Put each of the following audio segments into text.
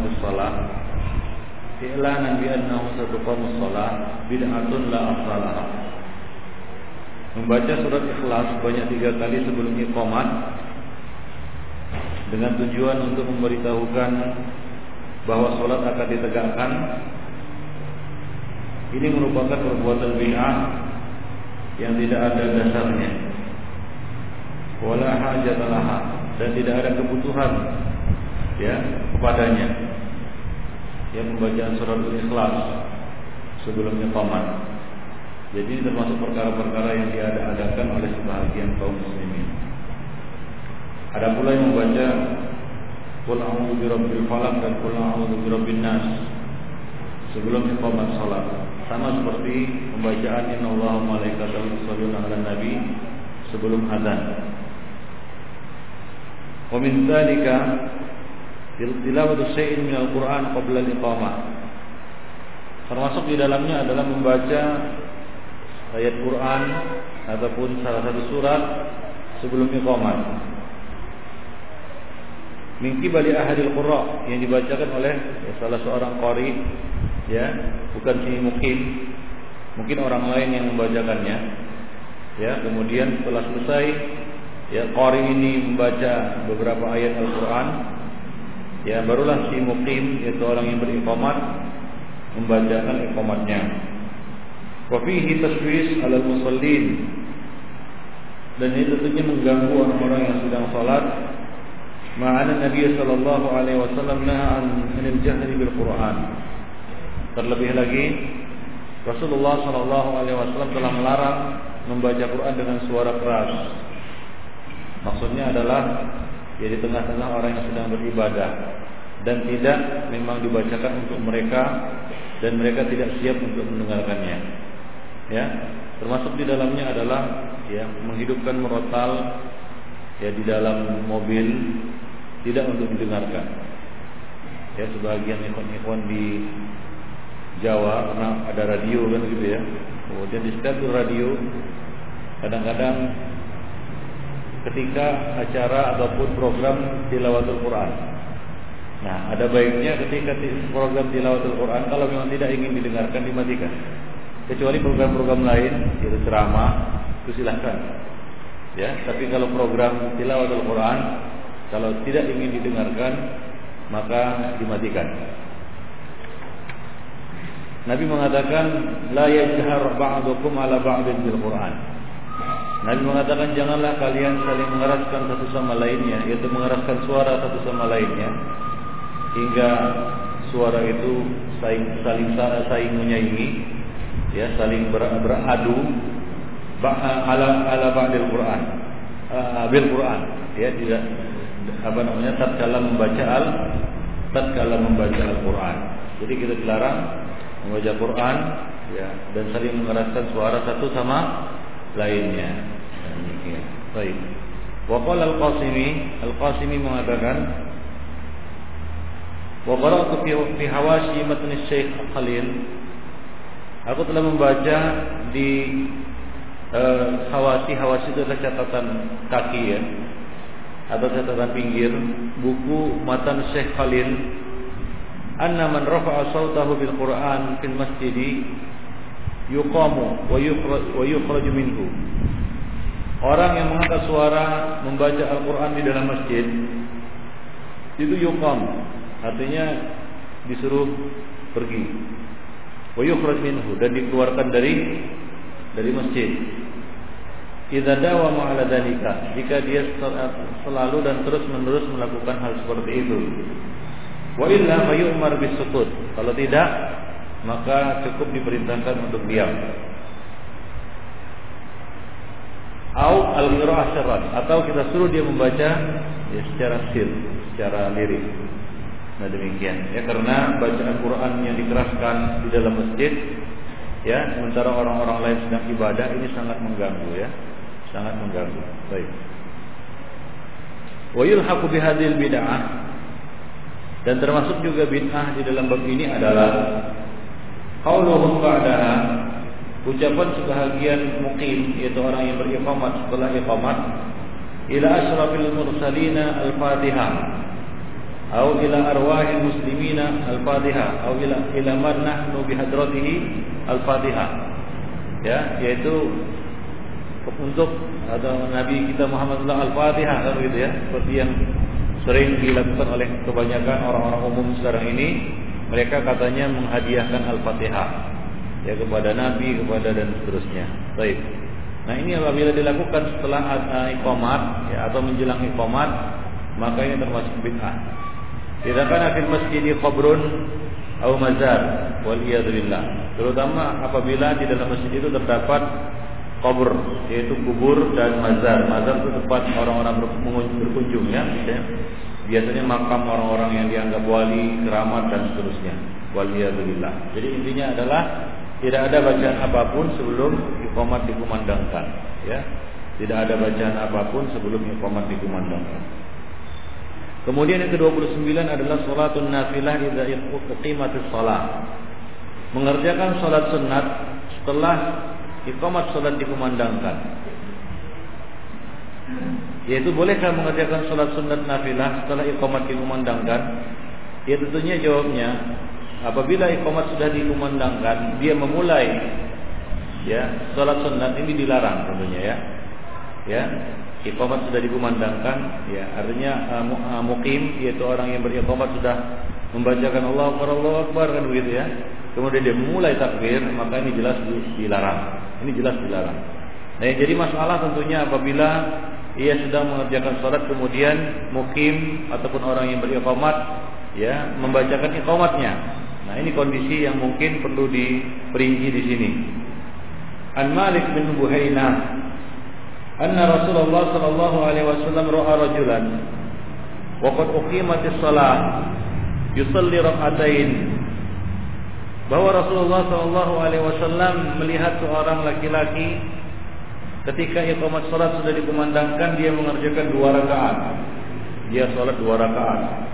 iqamatus salat i'lanan bi annahu satuqamus salat bid'atun la asalaha Membaca surat ikhlas banyak tiga kali sebelum iqamat dengan tujuan untuk memberitahukan bahwa salat akan ditegakkan ini merupakan perbuatan bid'ah yang tidak ada dasarnya. Wala hajatalaha dan tidak ada kebutuhan ya kepadanya. Yang pembacaan surat Al-Ikhlas sebelumnya paman. Jadi ini termasuk perkara-perkara yang diadakan oleh sebahagian kaum muslimin. Ada pula yang membaca Qul a'udzu birabbil falaq dan Qul a'udzu birabbin nas sebelum iqamat salat sama seperti pembacaan innallaha malaikatahu yusholluna 'alan nabi sebelum azan. Wa min dzalika tilawatu syai'in min al-Qur'an qabla al-iqamah. Termasuk di dalamnya adalah membaca ayat Quran ataupun salah satu surat sebelum iqamah. Min qibali ahadil qurra yang dibacakan oleh salah seorang qari ya bukan si mukim mungkin orang lain yang membacakannya ya kemudian setelah selesai ya qari ini membaca beberapa ayat Al-Qur'an ya barulah si mukim yaitu orang yang beriqamat membacakan iqamatnya. Wa fihi taswis 'ala musallin. Dan ini tentunya mengganggu orang-orang yang sedang salat. Ma'ana Nabi sallallahu alaihi wasallam naha an al-jahri bil Qur'an. Terlebih lagi Rasulullah Shallallahu Alaihi Wasallam telah melarang membaca Quran dengan suara keras. Maksudnya adalah ya di tengah-tengah orang yang sedang beribadah dan tidak memang dibacakan untuk mereka dan mereka tidak siap untuk mendengarkannya. Ya, termasuk di dalamnya adalah ya menghidupkan merotal ya di dalam mobil tidak untuk didengarkan. Ya sebagian ikhwan-ikhwan di Jawa karena ada radio kan gitu ya. Kemudian di setiap radio kadang-kadang ketika acara ataupun program tilawatul Quran. Nah, ada baiknya ketika program tilawatul Quran kalau memang tidak ingin didengarkan dimatikan. Kecuali program-program lain, yaitu ceramah, itu silahkan. Ya, tapi kalau program tilawatul Quran kalau tidak ingin didengarkan maka dimatikan. Nabi mengatakan la yajhar ba'dukum ala ba'din bil Quran. Nabi mengatakan janganlah kalian saling mengeraskan satu sama lainnya, yaitu mengeraskan suara satu sama lainnya hingga suara itu saling saling saling menyaingi, ya saling ber, beradu ala ala ba'dil Quran. Uh, Quran, ya tidak apa namanya tatkala membaca al tatkala membaca Al-Qur'an. Jadi kita dilarang membaca Quran ya dan saling mengeraskan suara satu sama lainnya. Demikian. Baik. Wa qala al-Qasimi, al-Qasimi mengatakan Wa qara'tu fi fi hawashi matn Syekh Khalil Aku telah membaca di uh, hawasi hawasi itu adalah catatan kaki ya atau catatan pinggir buku matan Syekh Khalil anna man rafa'a sautahu bil Qur'an fil masjid yuqamu wa yukhraj wa yukhraj minhu. Orang yang mengangkat suara membaca Al-Quran di dalam masjid itu yukam artinya disuruh pergi. Wa minhu dan dikeluarkan dari dari masjid. Idza dawama ala dalika jika dia selalu dan terus menerus melakukan hal seperti itu. Wa illa fayumar bisukut kalau tidak maka cukup diperintahkan untuk diam au syarran atau kita suruh dia membaca ya secara sir, secara lirik. Nah demikian ya karena bacaan Quran yang dikeraskan di dalam masjid ya sementara orang-orang lain sedang ibadah ini sangat mengganggu ya, sangat mengganggu. Baik. Wa yulhaqu bihadhil bid'ah dan termasuk juga bid'ah di dalam bab ini adalah qauluhum ba'daha. Ucapan sebahagian mukim yaitu orang yang beriqamat setelah iqamat ila asrafil mursalina al-fatihah atau ila arwahil muslimina al-fatihah atau ila ila man nahnu bihadratihi al-fatihah ya yaitu untuk atau Nabi kita Muhammad al-Fatihah kan gitu ya? Seperti yang sering dilakukan oleh kebanyakan orang-orang umum sekarang ini mereka katanya menghadiahkan al-Fatihah ya kepada Nabi kepada dan seterusnya. Baik. Nah ini apabila dilakukan setelah uh, iqamat ya, atau menjelang iqamat maka ini termasuk bid'ah. Tidak kan akhir masjid qabrun atau mazar wal billah. Terutama apabila di dalam masjid itu terdapat kubur yaitu kubur dan mazar. Mazar itu tempat orang-orang berkunjung ya. Biasanya makam orang-orang yang dianggap wali, keramat dan seterusnya. Wal billah. Jadi intinya adalah tidak ada bacaan apa pun sebelum iqamat dikumandangkan, ya. Tidak ada bacaan apa pun sebelum iqamat dikumandangkan. Kemudian yang ke-29 adalah salatun nafilah idza iqamatis shalah. Mengerjakan salat sunat setelah iqamat salat dikumandangkan. Yaitu bolehkah mengerjakan salat sunat nafilah setelah iqamat dikumandangkan? Ya tentunya jawabnya apabila iqamat sudah dikumandangkan dia memulai ya salat sunat ini dilarang tentunya ya. Ya iqamat sudah dikumandangkan ya artinya uh, mukim yaitu orang yang beriqamat sudah membacakan Allah Akbar Allah Akbar kan begitu ya. Kemudian dia memulai takbir maka ini jelas dilarang. Ini jelas dilarang. Nah jadi masalah tentunya apabila ia sedang mengerjakan salat kemudian mukim ataupun orang yang beriqamat ya membacakan iqamatnya Nah ini kondisi yang mungkin perlu diperinci di sini. An Malik bin Buhaina anna Rasulullah sallallahu alaihi wasallam ra'a rajulan wa qad uqimatis shalah yusalli rak'atain bahwa Rasulullah sallallahu alaihi wasallam melihat seorang laki-laki ketika iqamat salat sudah dikumandangkan dia mengerjakan dua rakaat dia salat dua rakaat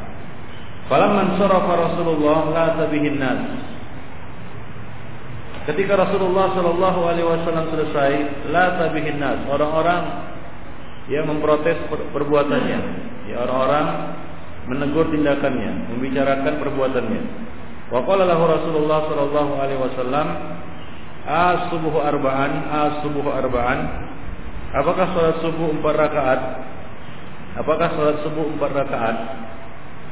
Falamman sarafa Rasulullah la tabihin nas. Ketika Rasulullah Shallallahu Alaihi Wasallam selesai, la tabihin nas. Orang-orang yang memprotes perbuatannya, ya orang-orang menegur tindakannya, membicarakan perbuatannya. Wa qala lahu Rasulullah sallallahu alaihi wasallam, "As-subuh arba'an, as-subuh arba'an." Apakah salat subuh empat rakaat? Apakah salat subuh empat rakaat?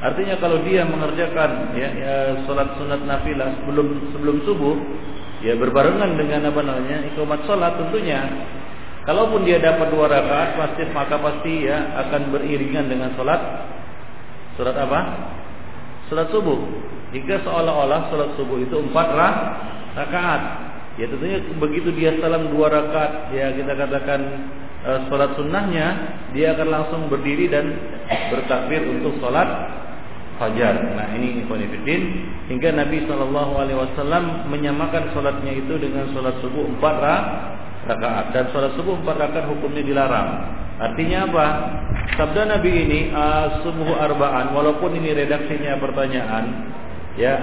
Artinya kalau dia mengerjakan ya, ya salat sunat nafilah sebelum sebelum subuh, ya berbarengan dengan apa namanya ikomat salat tentunya. Kalaupun dia dapat dua rakaat pasti maka pasti ya akan beriringan dengan salat salat apa? Salat subuh. Jika seolah-olah salat subuh itu empat rakaat, ya tentunya begitu dia salam dua rakaat, ya kita katakan uh, salat sunnahnya, dia akan langsung berdiri dan bertakbir untuk salat fajar. Nah ini ikhwanifidin hingga Nabi Shallallahu Alaihi Wasallam menyamakan sholatnya itu dengan sholat subuh empat rakaat dan sholat subuh empat rakaat hukumnya dilarang. Artinya apa? Sabda Nabi ini subuh arbaan walaupun ini redaksinya pertanyaan ya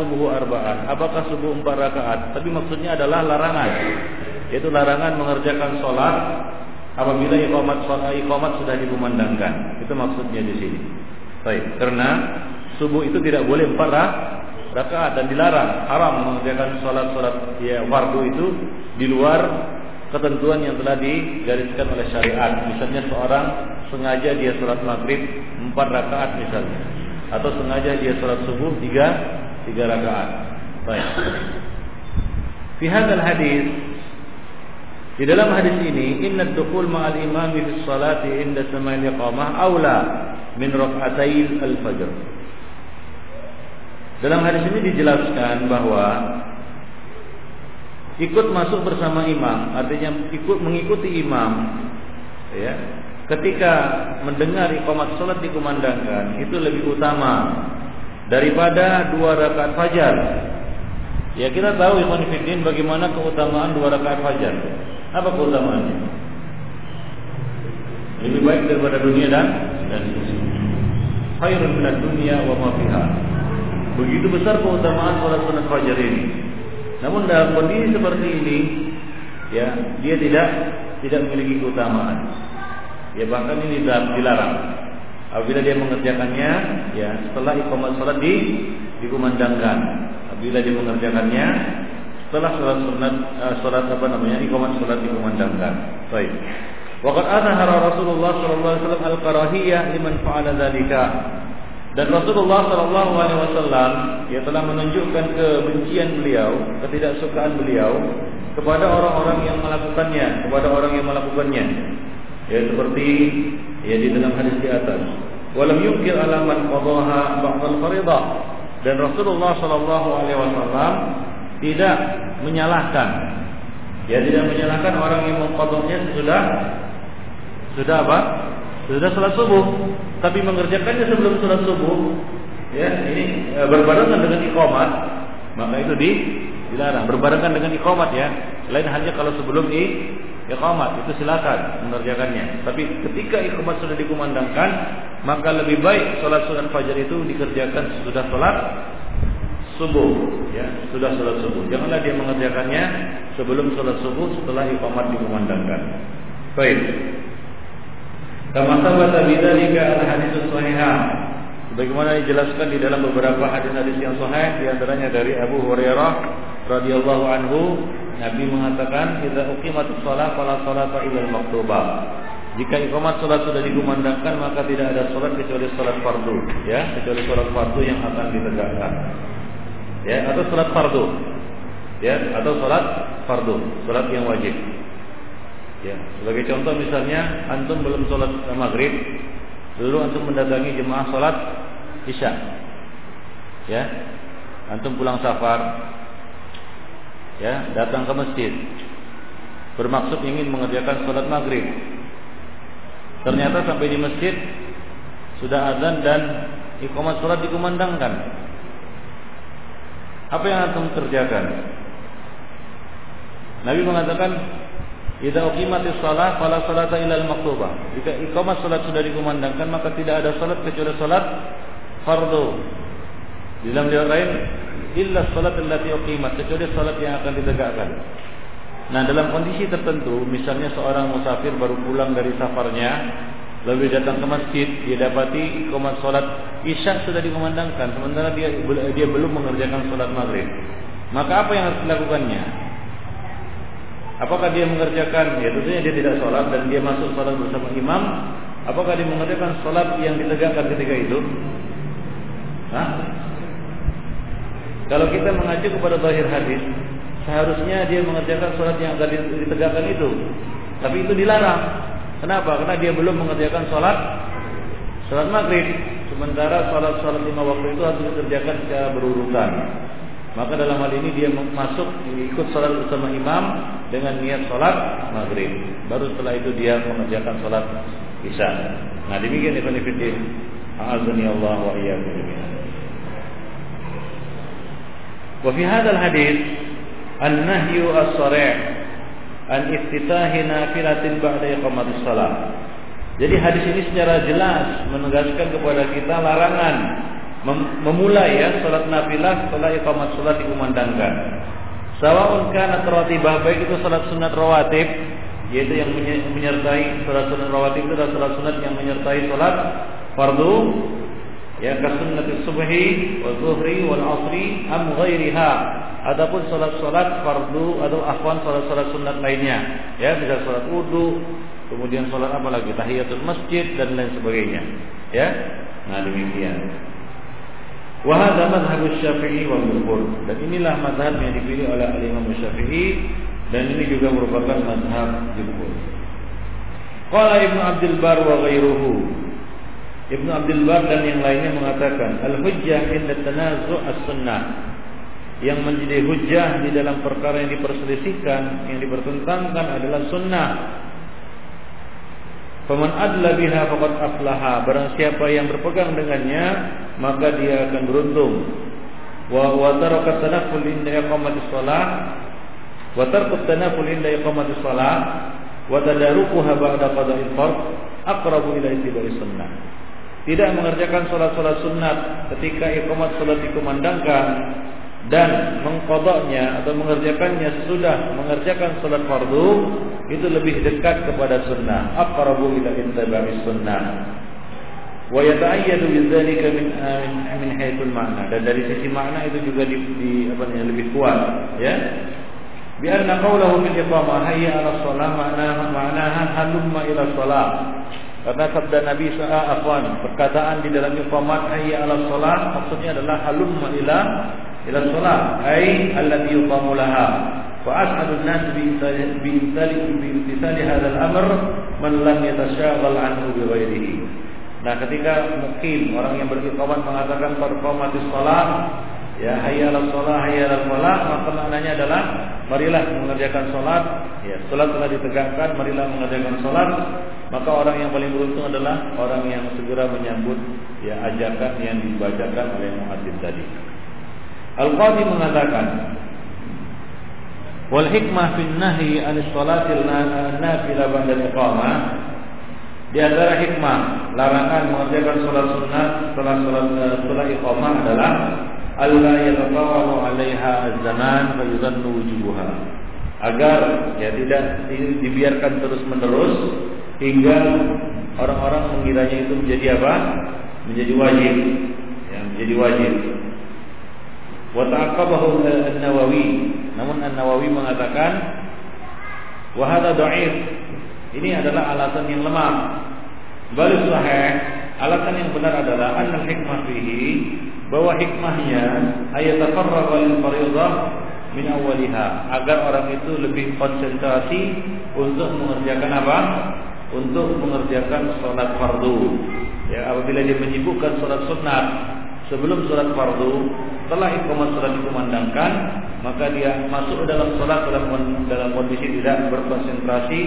subuh arbaan apakah subuh empat rakaat? Tapi maksudnya adalah larangan. Yaitu larangan mengerjakan sholat apabila iqamat sholat iqamat sudah dikumandangkan. Itu maksudnya di sini. Baik, karena subuh itu tidak boleh empat rakaat dan dilarang, haram mengerjakan sholat-sholat ya fardu itu di luar ketentuan yang telah digariskan oleh syariat. Misalnya seorang sengaja dia sholat maghrib empat rakaat misalnya, atau sengaja dia sholat subuh tiga tiga rakaat. Baik. Fi hadzal hadis di dalam hadis ini inna dukhul ma'al imam fi sholati inda sama'il iqamah aula min rak'atai al-fajr. Dalam hadis ini dijelaskan bahwa ikut masuk bersama imam artinya ikut mengikuti imam ya ketika mendengar iqamat salat dikumandangkan itu lebih utama daripada dua rakaat fajar. Ya kita tahu ikhwan fillah bagaimana keutamaan dua rakaat fajar. Apa keutamaannya? Lebih baik daripada dunia dan dan khairun minad dunya wa ma fiha. Begitu besar keutamaan salat sunat fajar ini. Namun dalam kondisi seperti ini, ya dia tidak tidak memiliki keutamaan. Ya bahkan ini dilarang. Apabila dia mengerjakannya, ya setelah iqamat salat di dikumandangkan. Apabila dia mengerjakannya, setelah salat sunat uh, salat apa namanya iqamat salat dikumandangkan. Baik. Waqad azhara Rasulullah sallallahu alaihi wasallam al-karahiyah liman fa'ala dzalika. Dan Rasulullah Shallallahu Alaihi Wasallam ya telah menunjukkan kebencian beliau, ketidaksukaan beliau kepada orang-orang yang melakukannya, kepada orang yang melakukannya. Ya seperti ya di dalam hadis di atas. Walam yukir alaman qadaha ba'dal faridah. Dan Rasulullah Shallallahu Alaihi Wasallam tidak menyalahkan, ya tidak menyalahkan orang yang mengkodoknya sudah sudah apa? Sudah salat subuh tapi mengerjakannya sebelum sholat subuh, ya ini e, berbarengan dengan iqamat, maka itu di dilarang. Berbarengan dengan iqamat ya. Lain hanya kalau sebelum i iqamat itu silakan mengerjakannya. Tapi ketika iqamat sudah dikumandangkan, maka lebih baik sholat sunat fajar itu dikerjakan sudah sholat subuh ya sudah sholat subuh janganlah dia mengerjakannya sebelum sholat subuh setelah iqamat dikumandangkan baik Kama sabata bidzalika al-hadits sahihah. Sebagaimana dijelaskan di dalam beberapa hadis-hadis yang sahih di antaranya dari Abu Hurairah radhiyallahu anhu Nabi mengatakan idza uqimatus shalah fala salata illa maktubah. Jika iqamat salat sudah dikumandangkan maka tidak ada salat kecuali salat fardu ya kecuali salat fardu yang akan ditegakkan. Ya atau salat fardu. Ya atau salat fardu, salat yang wajib. Ya, sebagai contoh misalnya antum belum sholat maghrib, dulu antum mendatangi jemaah sholat isya. Ya, antum pulang safar, ya datang ke masjid, bermaksud ingin mengerjakan sholat maghrib. Ternyata sampai di masjid sudah azan dan iqamat sholat dikumandangkan. Apa yang antum kerjakan? Nabi mengatakan Idza uqimatis shalah fala salata illa al-maktubah. Jika iqamah salat sudah dikumandangkan maka tidak ada salat kecuali salat fardu. Dalam riwayat lain illa salat allati uqimat kecuali salat yang akan ditegakkan. Nah, dalam kondisi tertentu, misalnya seorang musafir baru pulang dari safarnya, lalu datang ke masjid, dia dapati iqamah salat Isya sudah dikumandangkan, sementara dia dia belum mengerjakan salat Maghrib. Maka apa yang harus dilakukannya? Apakah dia mengerjakan? Ya tentunya dia tidak sholat dan dia masuk sholat bersama imam. Apakah dia mengerjakan sholat yang ditegakkan ketika itu? Hah? Kalau kita mengacu kepada zahir hadis, seharusnya dia mengerjakan sholat yang akan ditegakkan itu. Tapi itu dilarang. Kenapa? Karena dia belum mengerjakan sholat sholat maghrib. Sementara sholat-sholat lima waktu itu harus dikerjakan secara berurutan. Maka dalam hal ini dia masuk ikut sholat bersama imam dengan niat sholat maghrib. Baru setelah itu dia mengerjakan sholat isya. Nah demikian Ibn Fiddin. A'azani Allah wa iyyakum Fi hadzal hadis an-nahyu as-sari' an iftitahi nafilatin ba'da iqamatis shalah. Jadi hadis ini secara jelas menegaskan kepada kita larangan memulai ya salat nafilah setelah iqamat salat dikumandangkan. Sawaun kana rawatibah baik itu salat sunat rawatib yaitu yang menyertai salat sunat rawatib itu adalah salat sunat yang menyertai salat fardu ya kasunnati subhi wa zuhri wal asri am ghairiha. Ataupun salat-salat fardu atau afwan salat-salat sunat lainnya. Ya bisa salat wudu kemudian salat apa lagi? Tahiyatul masjid dan lain sebagainya. Ya nah demikian. Wa hadha madhhab syafi'i wal jumhur. Dan inilah mazhab yang dipilih oleh al-Imam Syafi'i dan ini juga merupakan mazhab jumhur. Qala Ibnu Abdul Bar wa ghairuhu Ibnu Abdul Bar dan yang lainnya mengatakan al-hujjah inda tanazu' as-sunnah yang menjadi hujjah di dalam perkara yang diperselisihkan, yang dipertentangkan adalah sunnah. Faman adla biha faqad aflaha. Barang siapa yang berpegang dengannya, maka dia akan beruntung. Wa wa taraka tanafful inda iqamatis shalah wa tarku tanafful inda iqamatis shalah wa tadarukuha ba'da qada'il fard aqrabu ila ittiba'i sunnah tidak mengerjakan sholat-sholat sunat ketika iqamat sholat dikumandangkan dan mengkodoknya atau mengerjakannya sesudah mengerjakan sholat fardu itu lebih dekat kepada sunnah. Aqrabu ila intiba'i sunnah. Wa yata'ayyadu bidzalika min min haitsul ma'na. Dan dari sisi makna itu juga di, di apa namanya lebih kuat ya. Bi anna qawluhu iqamah hayya 'ala shalah ma'naha ma'naha halumma ila shalah karena sabda Nabi SAW perkataan di dalam iqamat hayya ala salat maksudnya adalah halumma ila ila salat ai allati yuqamu laha. Wa as'adu an-nas bi imtali bi amr man lam yatashaghal anhu bi ghairihi Nah ketika mungkin orang yang beriqamat mengatakan perqamatis salat ya hayya 'ala shalah hayya 'ala falah maka maknanya adalah marilah mengerjakan salat ya salat telah ditegakkan marilah mengerjakan salat maka orang yang paling beruntung adalah orang yang segera menyambut ya ajakan yang dibacakan oleh muadzin tadi. Al-Qadhi mengatakan wal hikmah fi nahyi an shalatil nafilah ba'da iqamah. Di antara hikmah larangan mengerjakan salat sunat setelah salat setelah iqamah adalah alla yatatawalu 'alaiha az-zaman fa yudhannu wujubuha agar ya tidak dibiarkan terus-menerus hingga orang-orang mengiranya itu menjadi apa? menjadi wajib. Ya menjadi wajib. Wa ta'aqqabahu an-Nawawi. Namun an-Nawawi mengatakan wa hadha ini adalah alasan yang lemah bal sahih alasan yang benar adalah an hikmah fihi bahwa hikmahnya ayat tafarraqa lil fardhah min awwaliha agar orang itu lebih konsentrasi untuk mengerjakan apa? Untuk mengerjakan sholat fardu. Ya, apabila dia menyibukkan sholat sunat sebelum sholat fardu, setelah iqamah sholat dikumandangkan, maka dia masuk dalam sholat dalam dalam kondisi tidak berkonsentrasi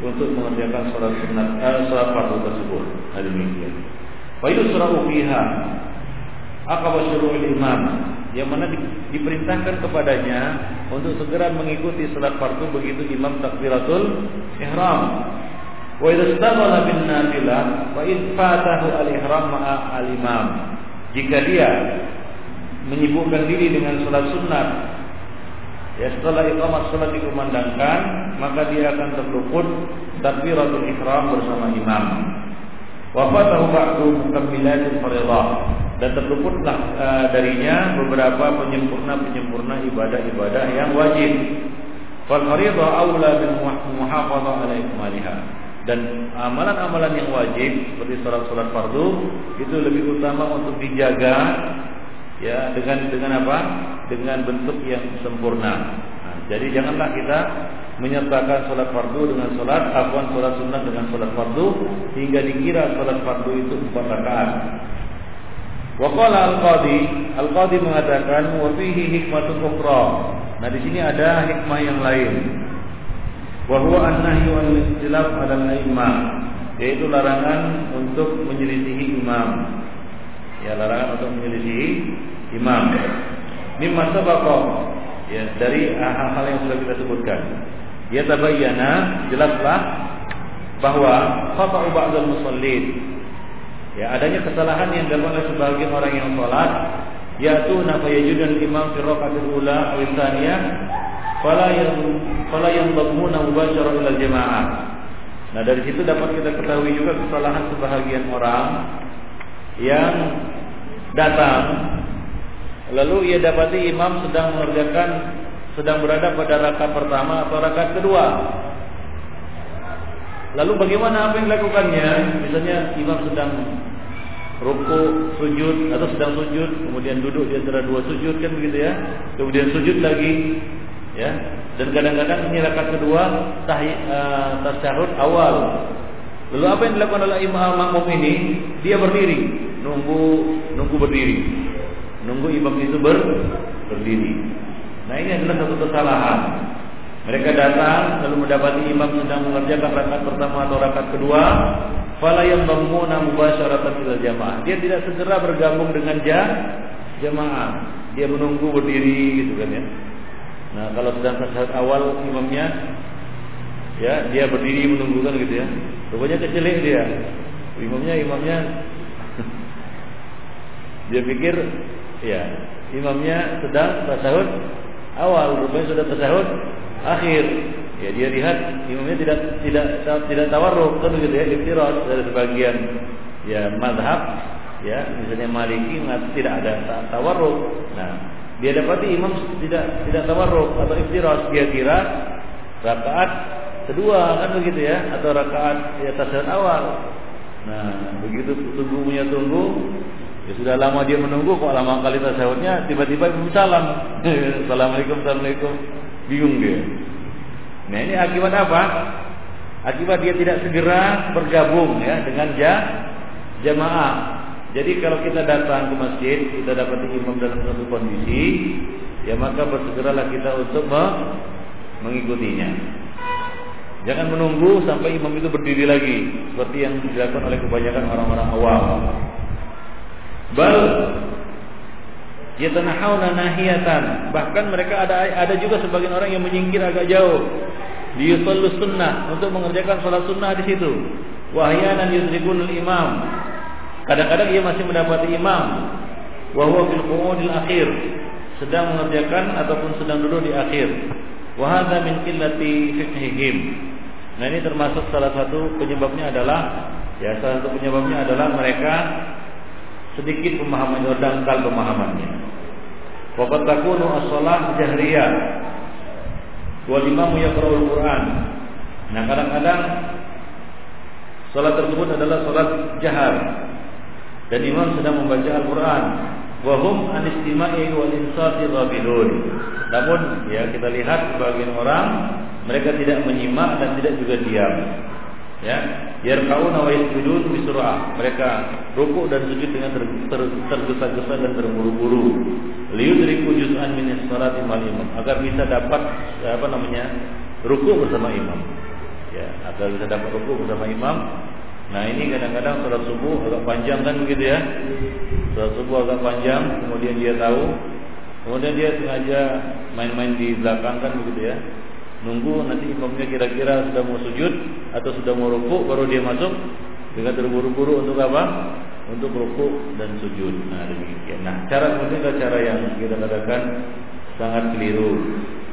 untuk mengerjakan sholat sunat eh, sholat fardu tersebut. Demikian. Wa yusra'u fiha aqaba syuru'il imam yang mana di, diperintahkan kepadanya untuk segera mengikuti salat fardu begitu imam takbiratul ihram. Wa idza istaghala bin nafilah wa fatahu al-ihram ma'a al-imam. Jika dia menyibukkan diri dengan salat sunat ya setelah iqamat salat dikumandangkan maka dia akan terluput takbiratul ihram bersama imam. Wa fatahu ba'du mukammilatil fardhah dan terluputlah uh, darinya beberapa penyempurna-penyempurna ibadah-ibadah yang wajib. Fal fardhu aula bil muhafadzah ala ikmaliha. Dan amalan-amalan yang wajib seperti salat-salat fardu itu lebih utama untuk dijaga ya dengan dengan apa? Dengan bentuk yang sempurna. Nah, jadi janganlah kita menyertakan salat fardu dengan salat afwan salat sunnah dengan salat fardu hingga dikira salat fardu itu empat rakaat. Waqala al-qadi, al-qadi mengatakan wa fihi hikmatun. Nah, di sini ada hikmah yang lain. Wa huwa an-nahyu al-istilaf 'ala al-a'immah, yaitu larangan untuk menyelisihi imam. Ya, larangan untuk menyelisihi imam. Mimma sabaqa ya dari hal-hal yang sudah kita sebutkan. Ya tabayyana jelaslah bahwa khata'u ba'dal musallin Ya, adanya kesalahan yang dilakukan oleh sebagian orang yang sholat, yaitu nafa yajudan imam fi rakaatil ula aw tsaniyah fala yang fala yang dhamuna mubashara ila jamaah. Nah, dari situ dapat kita ketahui juga kesalahan sebahagian orang yang datang lalu ia dapati imam sedang mengerjakan sedang berada pada rakaat pertama atau rakaat kedua. Lalu bagaimana apa yang dilakukannya? Misalnya imam sedang ruku, sujud atau sedang sujud, kemudian duduk di antara dua sujud kan begitu ya. Kemudian sujud lagi ya. Dan kadang-kadang ini rakaat kedua tahiyat uh, tasyahud awal. Lalu apa yang dilakukan oleh imam makmum ini? Dia berdiri, nunggu nunggu berdiri. Nunggu imam itu ber, berdiri. Nah ini adalah satu kesalahan. Mereka datang lalu mendapati imam sedang mengerjakan rakaat pertama atau rakaat kedua, fala yammuna mubasyaratan ila jamaah. Dia tidak segera bergabung dengan jamaah. Dia menunggu berdiri gitu kan ya. Nah, kalau sedang saat awal imamnya ya, dia berdiri menunggu kan gitu ya. Rupanya kecelik dia. Imamnya imamnya dia pikir ya, imamnya sedang tasawuf awal rupanya sudah tasahud akhir ya dia lihat imamnya tidak tidak tidak tawarruk kan begitu ya iftiras dari sebagian ya madhab ya misalnya maliki tidak ada tawarruk nah dia dapati imam tidak tidak tawarruk atau iftiras dia kira rakaat kedua kan begitu ya atau rakaat ya tasahud awal nah begitu tunggu punya tunggu Ya sudah lama dia menunggu kok lama kali tasawufnya tiba-tiba salam. Assalamualaikum, Assalamualaikum. Bingung dia. Nah ini akibat apa? Akibat dia tidak segera bergabung ya dengan ja, jamaah. Jadi kalau kita datang ke masjid, kita dapat imam dalam satu kondisi, ya maka bersegeralah kita untuk me mengikutinya. Jangan menunggu sampai imam itu berdiri lagi, seperti yang dilakukan oleh kebanyakan orang-orang awam. Bal yatanahawna nahiyatan. Bahkan mereka ada ada juga sebagian orang yang menyingkir agak jauh. Liyusallu sunnah untuk mengerjakan salat sunnah di situ. Wahyanan yudrikunul imam. Kadang-kadang ia masih mendapati imam. Wa huwa fil qu'udil akhir. Sedang mengerjakan ataupun sedang duduk di akhir. Wa hadza min qillati fiqhihim. Nah ini termasuk salah satu penyebabnya adalah ya salah satu penyebabnya adalah mereka sedikit pemahaman dangkal pemahamannya. Waqad takunu as-shalah jahriyah wal imamu yaqra'ul Qur'an. Nah, kadang-kadang salat tersebut adalah salat jahar dan imam sedang membaca Al-Qur'an. Wa hum an istima'i wal insati ghabilun. Namun ya kita lihat sebagian orang mereka tidak menyimak dan tidak juga diam. Ya yarkauna wa yasjudun bi sur'ah mereka rukuk dan sujud dengan tergesa-gesa dan terburu-buru. Liyudriku juz'an min salati mal imam. Agar bisa dapat apa namanya rukuk bersama imam. Ya agar bisa dapat rukuk bersama imam nah ini kadang-kadang salat subuh agak panjang kan begitu ya salat subuh agak panjang kemudian dia tahu kemudian dia sengaja main-main di belakang kan begitu ya nunggu nanti imamnya kira-kira sudah mau sujud atau sudah mau ruku baru dia masuk dengan terburu-buru untuk apa? Untuk ruku dan sujud. Nah demikian. Nah cara seperti itu cara yang kita katakan sangat keliru.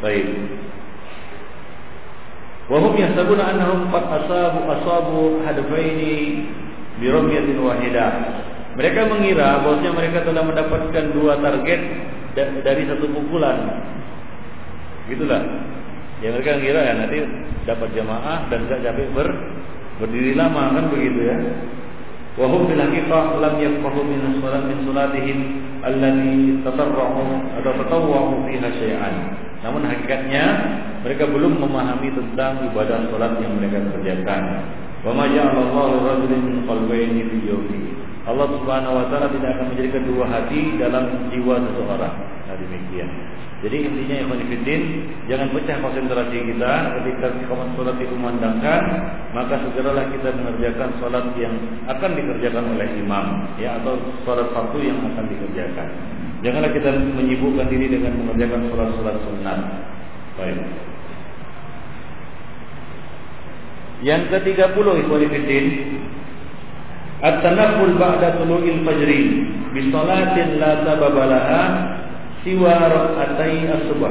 Baik. Yahsabuna annahum qad asabu asabu hadafaini bi ramyatin wahidah. Mereka mengira bahwasanya mereka telah mendapatkan dua target dari satu pukulan. Gitulah. Ya mereka kira ya nanti dapat jamaah dan tidak capek ber, berdiri lama kan begitu ya. Wahum bil haqiqah lam yafqahu min salat min salatihim allati tatarra'u atau tatawwa'u fiha syai'an. Namun hakikatnya mereka belum memahami tentang ibadah salat yang mereka kerjakan. Wa ma ja'alallahu rajulin min qalbayni fi jawfihi. Allah Subhanahu wa taala tidak akan menjadikan dua hati dalam jiwa seseorang. Nah demikian. Jadi intinya yang menifidin jangan pecah konsentrasi kita ketika komat sholat dikumandangkan maka segeralah kita mengerjakan sholat yang akan dikerjakan oleh imam ya atau sholat fardu yang akan dikerjakan. Janganlah kita menyibukkan diri dengan mengerjakan sholat-sholat sunat. Baik. Yang ke-30 ikhwanifidin At-tanafful ba'da tulu'il fajri bi salatin la sababalaha siwa rakaatai as-subh.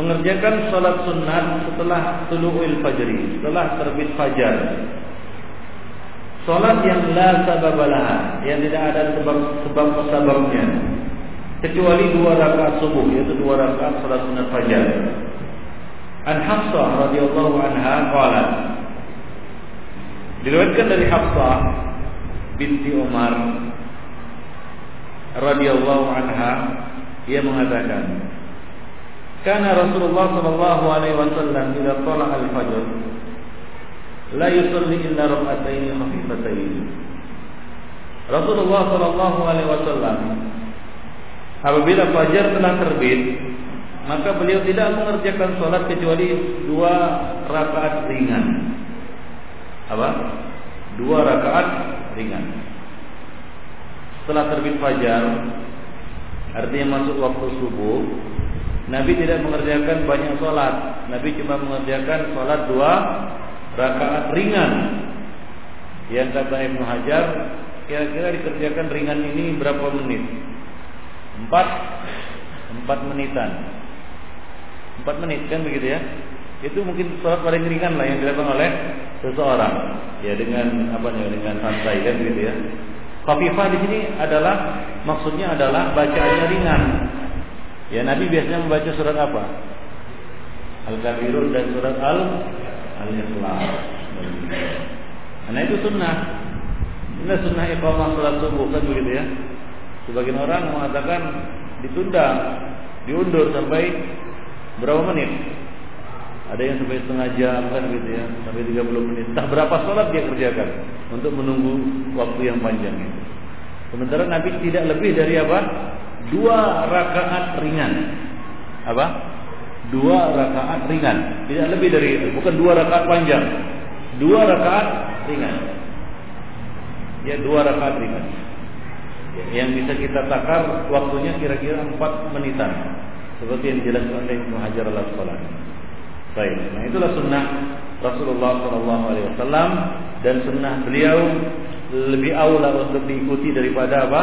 Mengerjakan salat sunat setelah tulu'il fajri, setelah terbit fajar. Salat yang la sababalah, yang tidak ada sebab sebab sebabnya. Kecuali dua rakaat subuh, yaitu dua rakaat salat sunat fajar. An Hafsah radhiyallahu anha qalat Diriwayatkan dari Hafsah binti Umar radhiyallahu anha ia mengatakan Kana Rasulullah sallallahu alaihi wasallam bila tala al-fajr la yusalli illa rak'ataini khafifataini. Rasulullah sallallahu alaihi wasallam apabila fajar telah terbit maka beliau tidak mengerjakan sholat kecuali dua rakaat ringan. Apa? Dua rakaat ringan. Setelah terbit fajar, artinya masuk waktu subuh, Nabi tidak mengerjakan banyak sholat. Nabi cuma mengerjakan sholat dua rakaat ringan. Yang kata Ibnu Hajar, kira-kira dikerjakan ringan ini berapa menit? Empat, empat menitan. Empat menit kan begitu ya? Itu mungkin sholat paling ringan lah yang dilakukan oleh seseorang. Ya dengan apa nih? Dengan santai kan begitu ya. Khafifah di sini adalah maksudnya adalah bacaannya ringan. Ya Nabi biasanya membaca surat apa? Al-Kafirun dan surat Al al-ikhlas. Karena itu sunnah. Ini sunnah iqamah salat subuh kan begitu ya. Sebagian orang mengatakan ditunda, diundur sampai berapa menit? Ada yang sampai setengah jam kan gitu ya, sampai 30 menit. Tak berapa sholat dia kerjakan untuk menunggu waktu yang panjang itu. Sementara Nabi tidak lebih dari apa? Dua rakaat ringan. Apa? dua rakaat ringan, tidak lebih dari itu, bukan dua rakaat panjang, dua rakaat ringan. Ya dua rakaat ringan. Ya, yang bisa kita takar waktunya kira-kira empat menitan, seperti yang dijelaskan oleh Ibnu Hajar al Asqalani. Baik, nah itulah sunnah Rasulullah Shallallahu Alaihi Wasallam dan sunnah beliau lebih awal untuk diikuti daripada apa?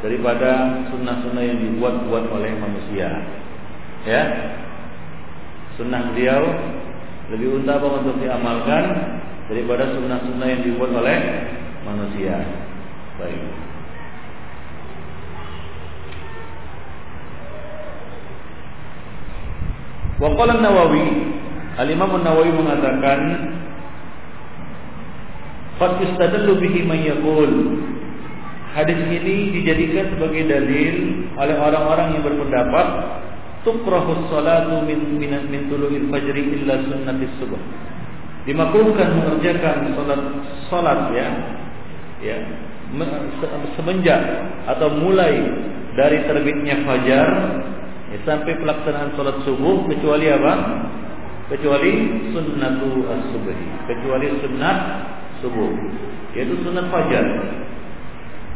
Daripada sunnah-sunnah yang dibuat-buat oleh manusia. Ya, sunnah beliau lebih utama untuk diamalkan daripada sunnah-sunnah yang dibuat oleh manusia. Baik. Waqala Nawawi, Al-Imam Nawawi mengatakan Qad istadallu bihi man yaqul Hadis ini dijadikan sebagai dalil oleh orang-orang yang berpendapat tukrahu salatu min min, min tulu'il fajri illa sunnatis subuh. Dimakruhkan mengerjakan salat salat ya. Ya. Semenjak atau mulai dari terbitnya fajar ya, sampai pelaksanaan salat subuh kecuali apa? Kecuali sunnatu as-subh. Kecuali sunnat subuh. Yaitu sunat fajar.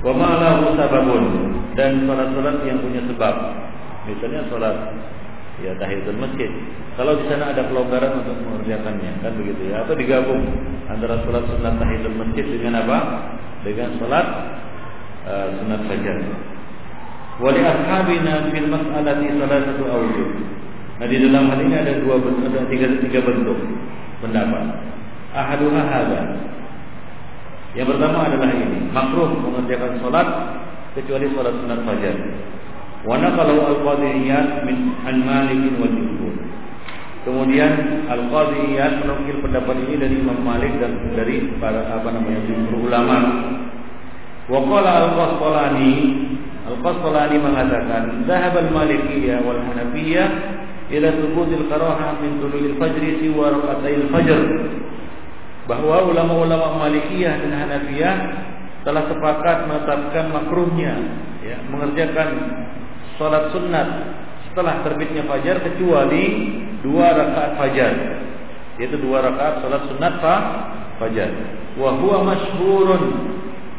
Wa ma'alahu sababun dan salat-salat yang punya sebab. Misalnya sholat ya tahiyatul masjid. Kalau di sana ada kelonggaran untuk mengerjakannya, kan begitu ya. Atau digabung antara sholat sunat tahiyatul masjid dengan apa? Dengan sholat uh, sunat fajar. Wali ashabina fil mas'alati satu awjuh. Nah di dalam hal ini ada dua ada tiga, tiga bentuk pendapat. Ahaduha hadza. Yang pertama adalah ini, makruh mengerjakan sholat kecuali sholat sunat fajar. Wa naqalu al-qadiyat min an Malik wa jumhur. Kemudian Al-Qadiyat menukil pendapat ini dari Imam Malik dan dari para apa namanya jumhur ulama. Wa qala Al-Qasqalani Al-Qasqalani mengatakan Zahab al-Malikiyah wal Hanafiyah ila thubutil karahah min tulu'il fajri siwa rak'atayil fajr. Bahwa ulama-ulama Malikiyah dan Hanafiyah telah sepakat menetapkan makruhnya ya, mengerjakan sholat sunat setelah terbitnya fajar kecuali dua rakaat fajar yaitu dua rakaat sholat sunat fa fajar. Wa huwa masyhurun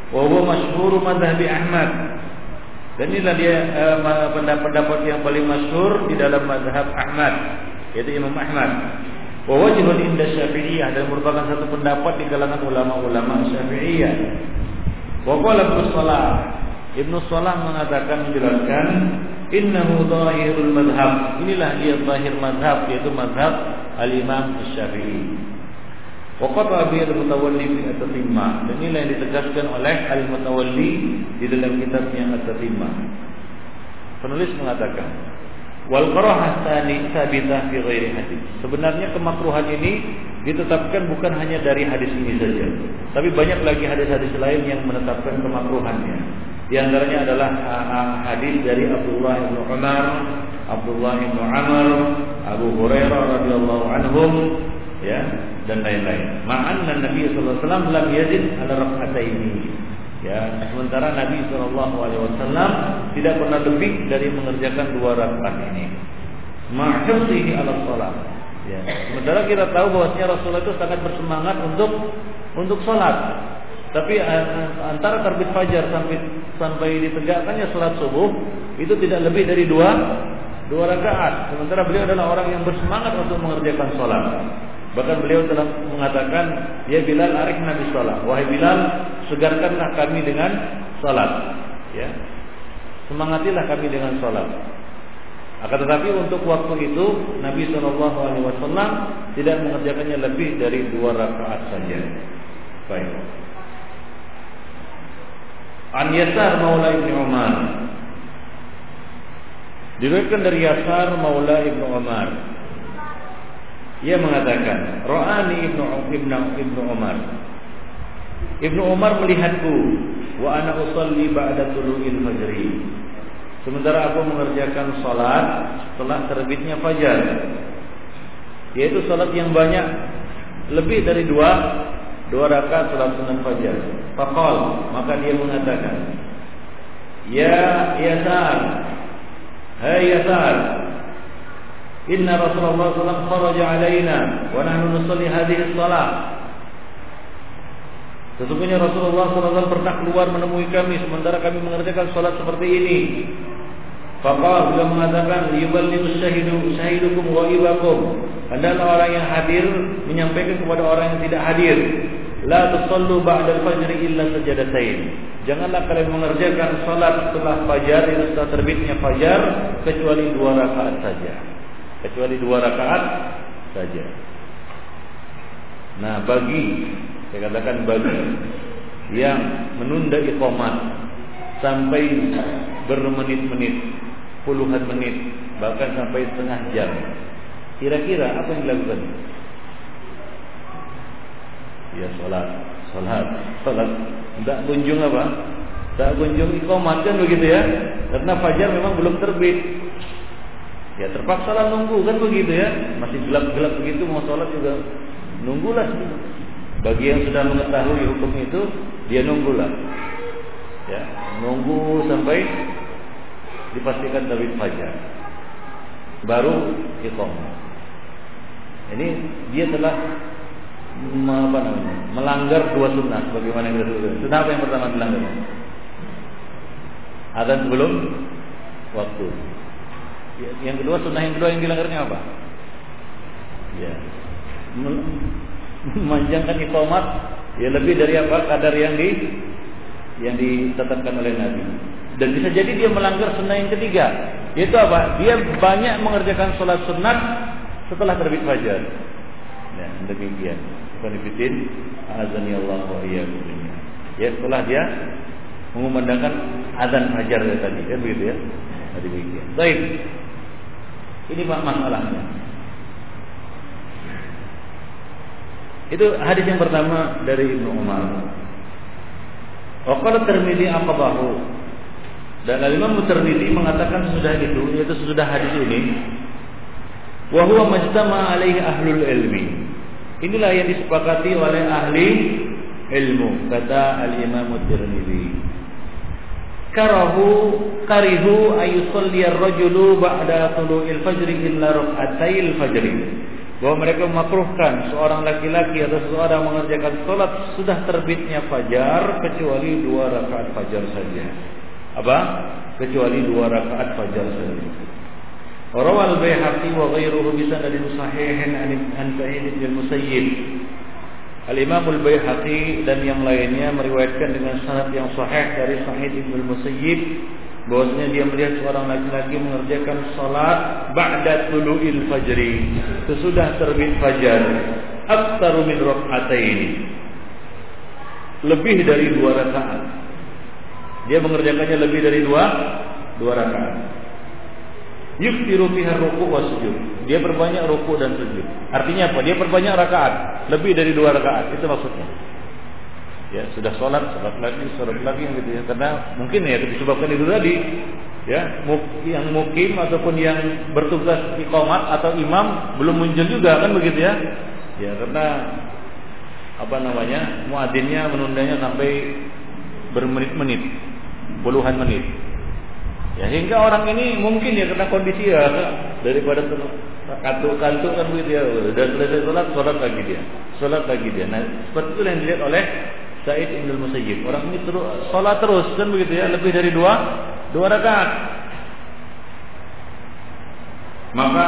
wa huwa masyhur madhhabi Ahmad dan inilah dia eh, pendapat-pendapat yang paling masyhur di dalam madhab Ahmad yaitu Imam Ahmad wa wajhun inda Syafi'iyah dan merupakan satu pendapat di kalangan ulama-ulama Syafi'iyah wa qala Ibnu Ibnu Salah mengatakan menjelaskan innahu zahirul madhab. Inilah dia zahir madhab yaitu madhab al-Imam Syafi'i. Waqata bi al-mutawalli fi at-tatimma. Dan inilah yang ditegaskan oleh al-mutawalli di dalam kitabnya at-tatimma. Penulis mengatakan, wal karahah tsani sabitah fi ghairi hadis. Sebenarnya kemakruhan ini ditetapkan bukan hanya dari hadis ini saja, tapi banyak lagi hadis-hadis lain yang menetapkan kemakruhannya. Di antaranya adalah hadis dari Abdullah bin Umar, Abdullah bin Amr, Abu Hurairah radhiyallahu anhum ya dan lain-lain. Ma'anna Nabi sallallahu alaihi wasallam lam yazid ala rak'ataini. Ya, sementara Nabi wasallam tidak pernah lebih dari mengerjakan dua rakaat ini. Ma'hudhihi ala shalah. Ya. Sementara kita tahu bahwasanya Rasulullah itu sangat bersemangat untuk untuk salat. Tapi eh, antara terbit fajar sampai sampai ditegakkannya salat subuh itu tidak lebih dari dua dua rakaat. Sementara beliau adalah orang yang bersemangat untuk mengerjakan salat. Bahkan beliau telah mengatakan, "Ya Bilal, arif Nabi salat. Wahai Bilal, segarkanlah kami dengan salat." Ya. Semangatilah kami dengan salat. Akan tetapi untuk waktu itu Nabi Shallallahu Alaihi Wasallam tidak mengerjakannya lebih dari dua rakaat saja. Baik. An Yasar Maula Ibn Umar Diriwayatkan dari Yasar Maula Ibn Umar ia mengatakan, Ro'ani ibnu ibnu ibnu Umar. Ibnu Umar melihatku, wa ana usalli ba'da tulu'il fajri. Sementara aku mengerjakan salat setelah terbitnya fajar. Yaitu salat yang banyak, lebih dari dua dua rakaat salat sunnah fajar. Faqal, maka dia mengatakan, Ya Yasar, Hai Yasar, Inna Rasulullah SAW kharaja alaina wa nahnu nusalli hadhihi salat. Sesungguhnya Rasulullah SAW pernah keluar menemui kami sementara kami mengerjakan salat seperti ini. Faqal beliau mengatakan yuballighu syahidu syahidukum wa ibakum. Hendaklah orang yang hadir menyampaikan kepada orang yang tidak hadir. La tusallu ba'da al-fajr illa sajadatain. Janganlah kalian mengerjakan salat setelah fajar, setelah terbitnya fajar kecuali dua rakaat saja kecuali dua rakaat saja. Nah, bagi saya katakan bagi yang menunda iqamat sampai bermenit-menit, puluhan menit, bahkan sampai setengah jam. Kira-kira apa yang dilakukan? Ya sholat, sholat, sholat. Tidak kunjung apa? Tak kunjung iqamat kan begitu ya? Karena fajar memang belum terbit. Ya terpaksa lah nunggu kan begitu ya. Masih gelap-gelap begitu mau sholat juga nunggulah. Bagi yang sudah mengetahui hukum itu dia nunggulah. Ya, nunggu sampai dipastikan terbit fajar. Baru iqam. Ini dia telah apa melanggar dua sunnah bagaimana yang kita Sunnah apa yang pertama dilanggar? Ada sebelum waktu. Ya, yang kedua sunnah yang kedua yang dilanggarnya apa? Ya. Memanjangkan iqamat ya lebih dari apa kadar yang di yang ditetapkan oleh Nabi. Dan bisa jadi dia melanggar sunnah yang ketiga. Yaitu apa? Dia banyak mengerjakan sholat sunat setelah terbit fajar. Ya, demikian. Konfitin azani Allah wa Ya setelah dia mengumandangkan azan fajar tadi kan begitu ya. Tadi demikian. Baik. Ini masalahnya. Itu hadis yang pertama dari Ibnu Umar. Wa qala Tirmidzi aqabahu. Dan Imam Tirmidzi mengatakan sudah itu yaitu sudah hadis ini wa huwa majtama alaihi ahlul ilmi. Inilah yang disepakati oleh ahli ilmu kata Al-Imam Tirmidzi karahu karihu ayusalli ar-rajulu ba'da tulu'il fajri illa rak'atayil fajri bahwa mereka memakruhkan seorang laki-laki atau seseorang mengerjakan salat sudah terbitnya fajar kecuali dua rakaat fajar saja. Apa? Kecuali dua rakaat fajar saja. Rawal Baihaqi wa ghairuhu bi sanadin sahihin an Sa'id bin Musayyib Al-Imam Al-Baihaqi dan yang lainnya meriwayatkan dengan sanad yang sahih dari Sa'id bin Musayyib bahwasanya dia melihat seorang laki-laki mengerjakan salat ba'da tulu'il fajri sesudah terbit fajar aktsaru min rak'ataini. Lebih dari dua rakaat. Dia mengerjakannya lebih dari dua dua rakaat. Yuktiru fiha ruku' wa sujud. Dia perbanyak ruku' dan sujud. Artinya apa? Dia perbanyak rakaat, lebih dari dua rakaat. Itu maksudnya. Ya, sudah sholat, sholat lagi, sholat lagi gitu ya. Karena mungkin ya disebabkan itu tadi, ya, yang mukim ataupun yang bertugas iqamat atau imam belum muncul juga kan begitu ya. Ya, karena apa namanya? muadzinnya menundanya sampai bermenit-menit, puluhan menit. Ya hingga orang ini mungkin ya kena kondisi ya daripada kantuk-kantuk kan begitu ya. Udah selesai sholat sholat lagi dia. Sholat lagi dia. Nah seperti itu yang dilihat oleh Said Ibn Musayyib orang ini terus sholat terus kan begitu ya. Lebih dari dua dua rakaat. Maka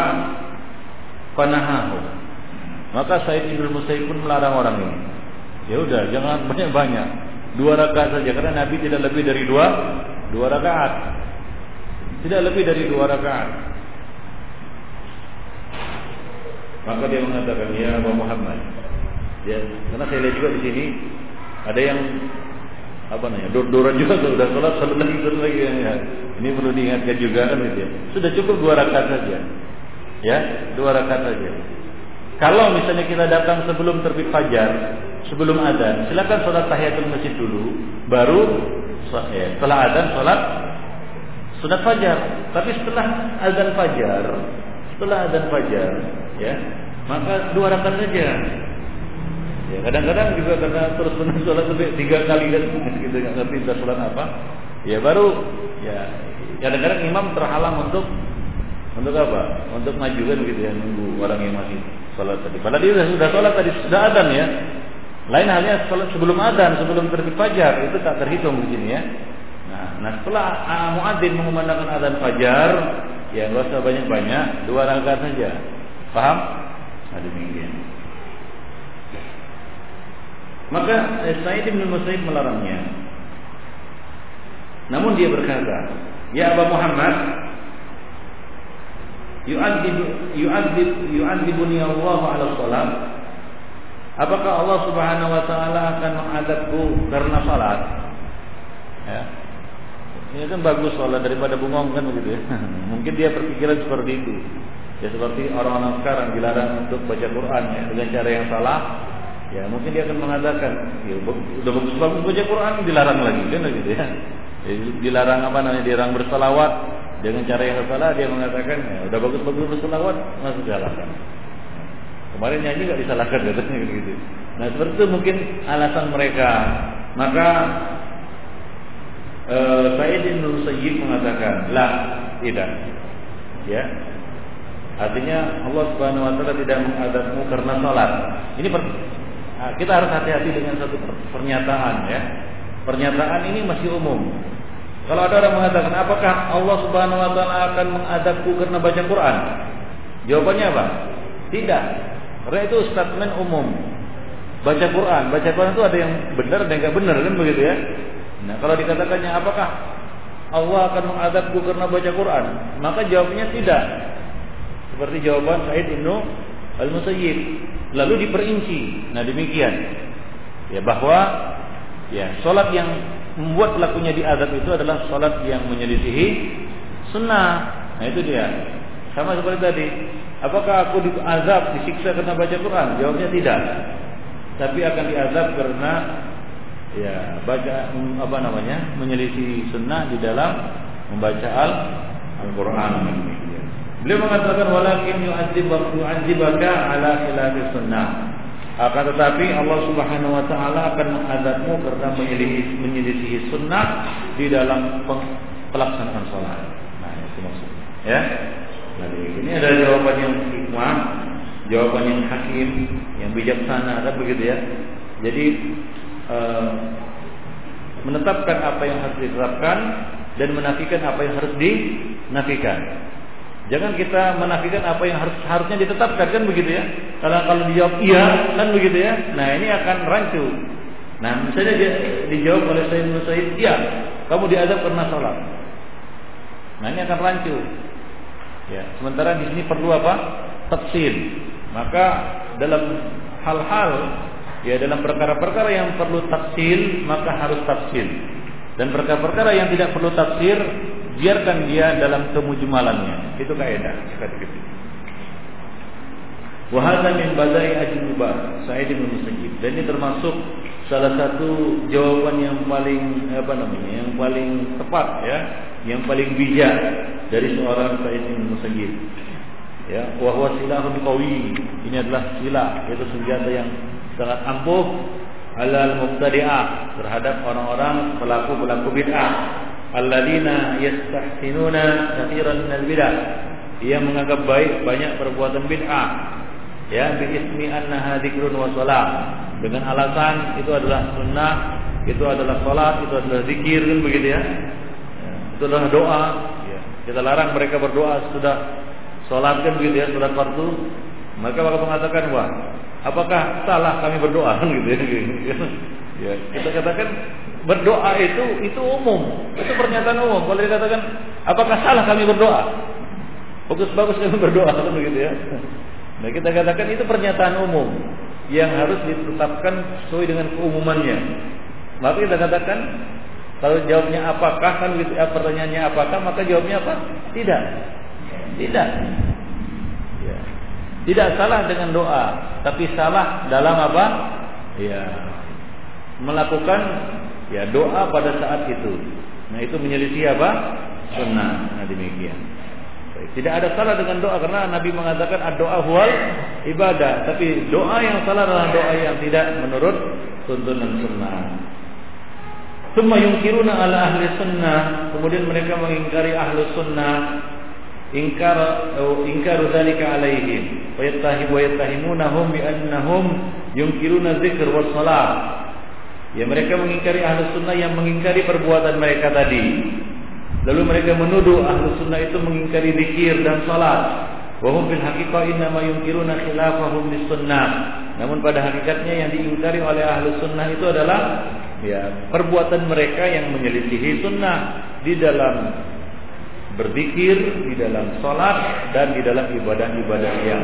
panahahu maka Said Ibn Musayyib pun melarang orang ini. Ya udah jangan banyak-banyak. Dua rakaat saja karena Nabi tidak lebih dari dua dua rakaat tidak lebih dari dua rakaat. Maka dia mengatakan, ya Abu Muhammad. Ya, karena saya lihat juga di sini ada yang apa namanya dor-doran juga sudah sholat sholat lagi sholat lagi ya. Ini perlu diingatkan juga kan gitu ya. Sudah cukup dua rakaat saja. Ya, dua rakaat saja. Kalau misalnya kita datang sebelum terbit fajar, sebelum adzan, silakan sholat tahiyatul masjid dulu, baru ya, setelah adzan sholat sunat fajar. Tapi setelah azan fajar, setelah azan fajar, ya, maka dua rakaat saja. Ya, kadang-kadang juga karena terus menerus sholat lebih tiga kali dan gitu nggak ngerti kita sholat apa. Ya baru ya kadang-kadang imam terhalang untuk untuk apa? Untuk maju kan gitu ya nunggu orang yang masih sholat tadi. Padahal dia sudah, sudah sholat tadi sudah adan ya. Lain halnya sholat sebelum adan, sebelum terbit fajar itu tak terhitung di sini ya. Nah setelah uh, muadzin mengumandangkan azan fajar, ya nggak usah banyak-banyak, dua rakaat saja. Paham? Nah demikian. Maka eh, Said bin Musayyib melarangnya. Namun dia berkata, Ya Abu Muhammad, yu'adzib yu'adzib yu'adzibuni Allah ala salat. Apakah Allah Subhanahu wa taala akan mengadabku karena salat? Ya. Ini kan bagus soalnya daripada bengong kan begitu ya. Mungkin dia berpikiran seperti itu. Ya seperti orang-orang sekarang dilarang untuk baca Quran ya dengan cara yang salah. Ya mungkin dia akan mengatakan, ya, udah bagus-bagus baca Quran dilarang lagi kan begitu ya. ya. Dilarang apa namanya? Dilarang bersalawat dengan cara yang salah dia mengatakan, ya, udah bagus-bagus bersalawat masuk disalahkan. Kemarin nyanyi nggak disalahkan katanya gitu. Nah seperti itu mungkin alasan mereka. Maka uh, Said bin Musayyib mengatakan, "La, tidak." Ya. Artinya Allah Subhanahu wa taala tidak mengadabmu karena salat. Ini per, nah, kita harus hati-hati dengan satu pernyataan ya. Pernyataan ini masih umum. Kalau ada orang mengatakan, "Apakah Allah Subhanahu wa taala akan mengadabku karena baca Quran?" Jawabannya apa? Tidak. Karena itu statement umum. Baca Quran, baca Quran itu ada yang benar yang enggak benar kan begitu ya? Nah, kalau dikatakannya apakah Allah akan mengadabku karena baca Quran? Maka jawabnya tidak. Seperti jawaban Said Ibnu Al-Musayyib. Lalu diperinci. Nah, demikian. Ya, bahwa ya, salat yang membuat pelakunya diadab itu adalah salat yang menyelisihi sunnah. Nah, itu dia. Sama seperti tadi. Apakah aku diazab, disiksa karena baca Quran? Jawabnya tidak. Tapi akan diazab karena ya baca apa namanya menyelisih sunnah di dalam membaca al Al-Quran. Beliau mengatakan walakin yu'adzib yu'adzibaka ala khilafi sunnah. Akan tetapi Allah Subhanahu wa taala akan mengadabmu karena menyelisih, menyelisih sunnah di dalam pelaksanaan salat. Nah, itu maksudnya. Ya. Jadi ini ada jawaban yang hikmah, jawaban yang hakim, yang bijaksana, kan begitu ya. Jadi Eh, menetapkan apa yang harus ditetapkan dan menafikan apa yang harus dinafikan. Jangan kita menafikan apa yang harus harusnya ditetapkan kan begitu ya. Karena kalau dijawab iya kan begitu ya. Nah ini akan rancu. Nah misalnya dia dijawab oleh Sayyid Musaid iya kamu diadab karena sholat. Nah ini akan rancu. Ya sementara di sini perlu apa? Tafsir. Maka dalam hal-hal ya dalam perkara-perkara yang perlu tafsil maka harus tafsil. Dan perkara-perkara yang tidak perlu tafsir biarkan dia dalam kemujmalannya itu kaidah kata gitu Wahada min badai ajubah Sa'id bin Musayyib. Dan ini termasuk salah satu jawaban yang paling apa namanya yang paling tepat ya. Yang paling bijak dari seorang Sa'id bin Musayyib. Ya wa huwa silahun qawi. Ini adalah silah yaitu senjata yang sangat ampuh halal mubtadi'ah terhadap orang-orang pelaku-pelaku bid'ah. Alladzina yastahsinuna katsiran minal bid'ah. Yang menganggap baik banyak perbuatan bid'ah. Ya bi ismi annaha dzikrun wa shalah dengan alasan itu adalah sunnah itu adalah salat itu adalah zikir kan begitu ya, itu adalah doa. Ya. kita larang mereka berdoa sudah Sholat kan begitu ya, sholat fardu. Maka bakal mengatakan, wah, apakah salah kami berdoa gitu ya? ya kita katakan berdoa itu itu umum, itu pernyataan umum. Kalau dikatakan, apakah salah kami berdoa? Bagus-bagus kami berdoa kan begitu ya. Nah kita katakan itu pernyataan umum yang harus ditetapkan sesuai dengan keumumannya. Maka kita katakan kalau jawabnya apakah kan gitu, pertanyaannya apakah maka jawabnya apa? Tidak. Tidak. Tidak salah dengan doa, tapi salah dalam apa? Ya. Melakukan ya doa pada saat itu. Nah, itu menyelisih apa? Sunnah. Nah, demikian. Tidak ada salah dengan doa karena Nabi mengatakan doa huwal ibadah, tapi doa yang salah adalah doa yang tidak menurut tuntunan sunnah. Semua yungkiruna ala ahli sunnah, kemudian mereka mengingkari ahli sunnah ingkar ingkar dzalika alaihim. Wa yattahim wa yattahimunahum bi annahum yunkiruna dzikr salat. Ya mereka mengingkari ahlu sunnah yang mengingkari perbuatan mereka tadi. Lalu mereka menuduh ahlu sunnah itu mengingkari zikir dan salat. Wa hum fil haqiqah innama yunkiruna khilafahum bis sunnah. Namun pada hakikatnya yang diingkari oleh ahlu sunnah itu adalah ya perbuatan mereka yang menyelisihi sunnah di dalam berzikir di dalam sholat dan di dalam ibadah-ibadah yang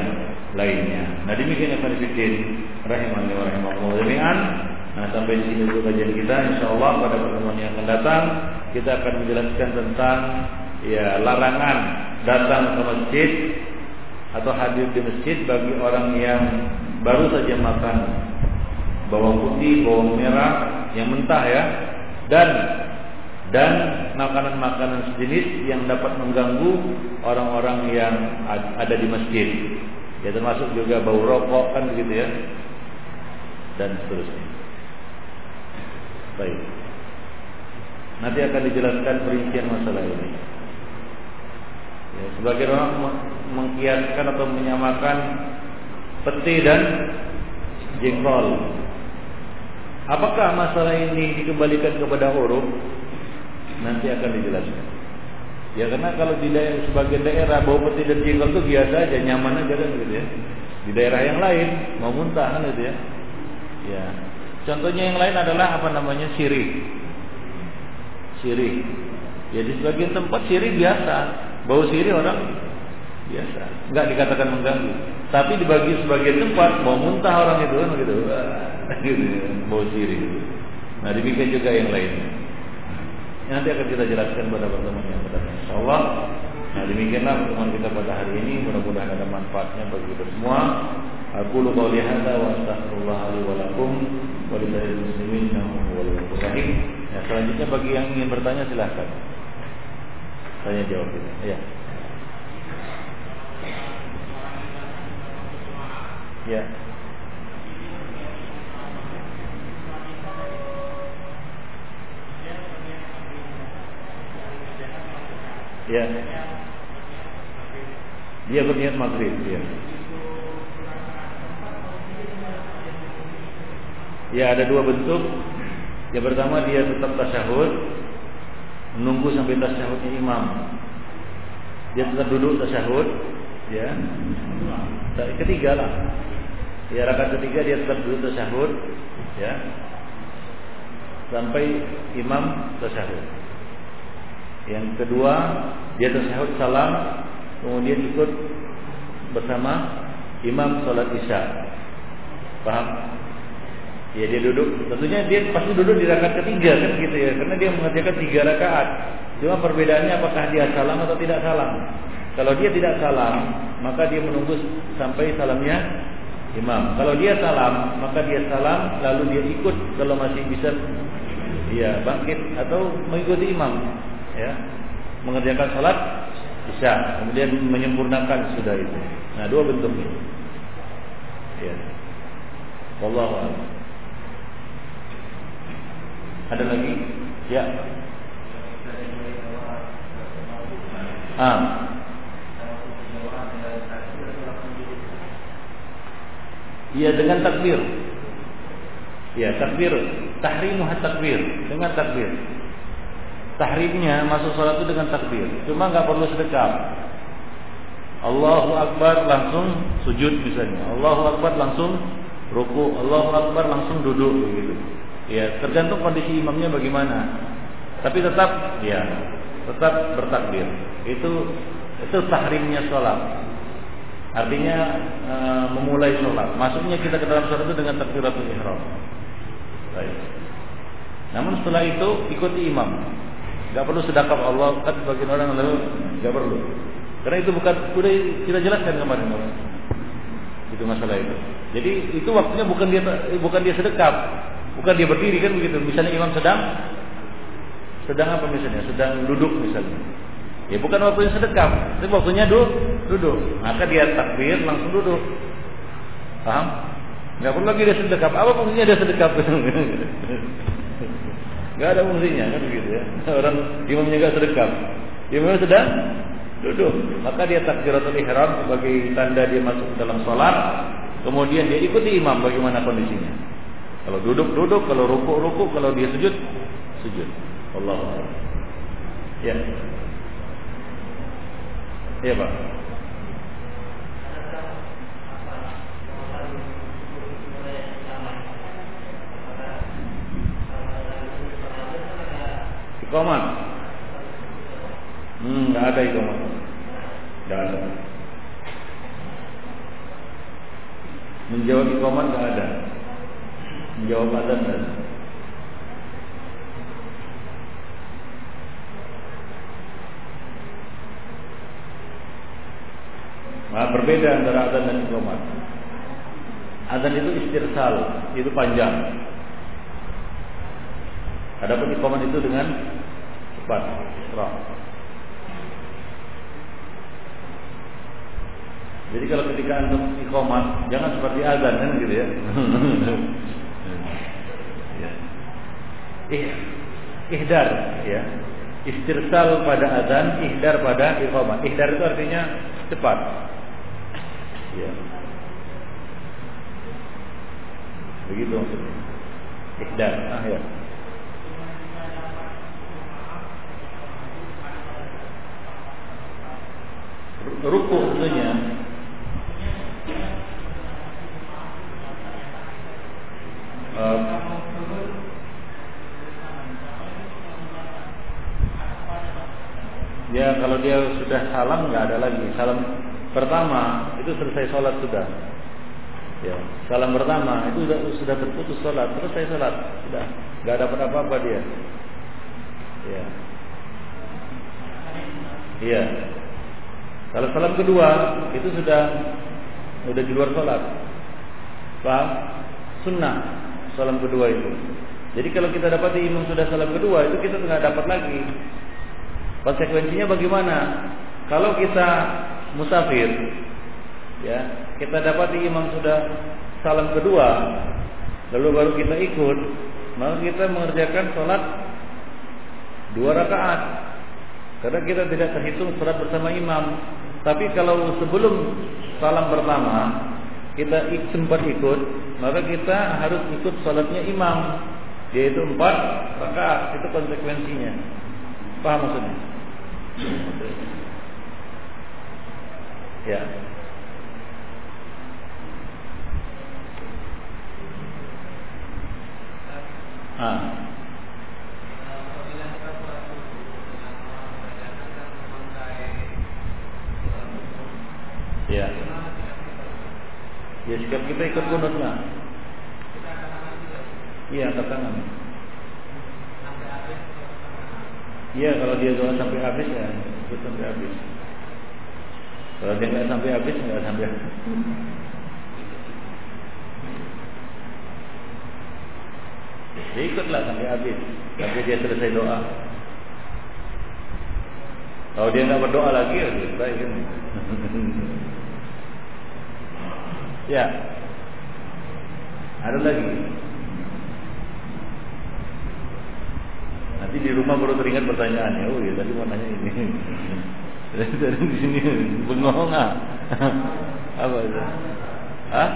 lainnya. Nah demikian yang Fiddin rahimahnya wa rahimahullah jami'an. Nah sampai di sini dulu kajian kita. Insya Allah pada pertemuan yang akan datang kita akan menjelaskan tentang ya larangan datang ke masjid atau hadir di masjid bagi orang yang baru saja makan bawang putih, bawang merah yang mentah ya dan dan makanan-makanan sejenis yang dapat mengganggu orang-orang yang ada di masjid. Ya termasuk juga bau rokok kan begitu ya. Dan seterusnya. Baik. Nanti akan dijelaskan perincian masalah ini. Ya, sebagai orang mengkiaskan atau menyamakan peti dan jengkol. Apakah masalah ini dikembalikan kepada huruf nanti akan dijelaskan. Ya karena kalau di daerah, sebagian daerah bau peti dan jengkol itu biasa aja, nyaman aja kan gitu ya. Di daerah yang lain mau muntah kan gitu ya. Ya. Contohnya yang lain adalah apa namanya sirih. Sirih. Ya di sebagian tempat sirih biasa, bau sirih orang biasa, nggak dikatakan mengganggu. Tapi dibagi sebagian tempat mau muntah orang itu kan gitu, gitu ya, bau sirih. Nah demikian juga yang lainnya. Nanti akan kita jelaskan pada pertemuan yang akan datang. Insyaallah. Nah demikianlah pertemuan kita pada hari ini. Mudah-mudahan ada manfaatnya bagi kita semua. Aku lupa lihat wa astaghfirullah li wa lakum wa li muslimin. Ya, selanjutnya bagi yang ingin bertanya silahkan. Saya jawab ini. Ya. Ya. Ya. Dia berniat maghrib, ya. Ya ada dua bentuk. Yang pertama dia tetap tasyahud, menunggu sampai tasyahudnya imam. Dia tetap duduk tasyahud, ya. Ketiga lah. Ya rakaat ketiga dia tetap duduk tasyahud, ya. Sampai imam tasyahud. Yang kedua, dia tasyahud salam, kemudian ikut bersama imam salat Isya. Paham? Ya dia duduk, tentunya dia pasti duduk di rakaat ketiga kan gitu ya, karena dia mengerjakan tiga rakaat. Cuma perbedaannya apakah dia salam atau tidak salam. Kalau dia tidak salam, maka dia menunggu sampai salamnya imam. Kalau dia salam, maka dia salam lalu dia ikut kalau masih bisa dia bangkit atau mengikuti imam ya. Mengerjakan salat bisa, kemudian menyempurnakan sudah itu. Nah, dua bentuknya. Ya. Wallahu. Ada lagi? Ya. Ah. Iya dengan takbir. Ya takbir, tahrimu takbir dengan takbir. Tahrimnya masuk sholat itu dengan takbir. Cuma nggak perlu sedekap. Allahu Akbar langsung sujud misalnya. Allahu Akbar langsung ruku. Allahu Akbar langsung duduk begitu. Ya, tergantung kondisi imamnya bagaimana. Tapi tetap ya, tetap bertakbir. Itu itu tahrimnya sholat. Artinya e, memulai sholat. Masuknya kita ke dalam sholat itu dengan takbiratul ihram. Baik. Namun setelah itu ikuti imam. Gak perlu sedekap Allah kan bagian orang lalu gak perlu. Karena itu bukan sudah kita jelaskan kemarin. Itu masalah itu. Jadi itu waktunya bukan dia bukan dia sedekap, Bukan dia berdiri kan begitu. Misalnya imam sedang sedang apa misalnya? Sedang duduk misalnya. Ya bukan waktunya sedekap, tapi waktunya duduk, duduk. Maka dia takbir langsung duduk. Paham? Gak perlu lagi dia sedekap. Apa fungsinya dia sedekap? Gak ada fungsinya kan begitu ya. Orang imamnya gak sedekap. Imamnya sedang duduk. Maka dia takbiratul ihram sebagai tanda dia masuk dalam sholat. Kemudian dia ikuti imam bagaimana kondisinya. Kalau duduk duduk, kalau rukuk rukuk, kalau dia sujud sujud. Allah. Ya. Ya pak. Ikomat. Hmm, nggak ada ikomat. Nggak ada. Menjawab ikomat nggak ada menjawab azan dan Nah, berbeda antara azan dan iqamat. Azan itu istirsal, itu panjang. Adapun iqamat itu dengan cepat, cepat. Jadi kalau ketika antum iqamat, jangan seperti azan kan gitu ya. ihdar ya. Istirsal pada azan ihdar pada iqamah ihdar itu artinya cepat. Ya. Begitu maksudnya. Ihdar ah ya ruku tentunya uh, Ya kalau dia sudah salam nggak ada lagi. Salam pertama itu selesai sholat sudah. Ya, salam pertama itu sudah sudah terputus sholat, selesai sholat sudah nggak dapat apa-apa dia. Ya. Iya. Kalau salam kedua itu sudah sudah di luar sholat. Paham? Sunnah salam kedua itu. Jadi kalau kita dapat imam sudah salam kedua itu kita nggak dapat lagi. Konsekuensinya bagaimana? Kalau kita musafir, ya, kita dapat imam sudah salam kedua, lalu baru kita ikut, maka kita mengerjakan sholat dua rakaat. Karena kita tidak terhitung sholat bersama imam. Tapi kalau sebelum salam pertama kita sempat ikut, maka kita harus ikut sholatnya imam, yaitu empat rakaat. Itu konsekuensinya. Paham maksudnya? Ya. Ah. Ya. Ya sikap kita ikut kunut lah. Iya, angkat tangan. Iya, kalau dia doa sampai habis ya, ikut sampai habis. Kalau dia nggak sampai habis, nggak sampai habis. Dia ikutlah sampai habis, sampai dia selesai doa. Kalau dia nggak berdoa lagi, ya baik kan? ya, ada lagi. Nanti di rumah baru teringat pertanyaannya. Oh iya, tadi mau nanya ini. Dari di sini bengong ah. Apa itu? Hah?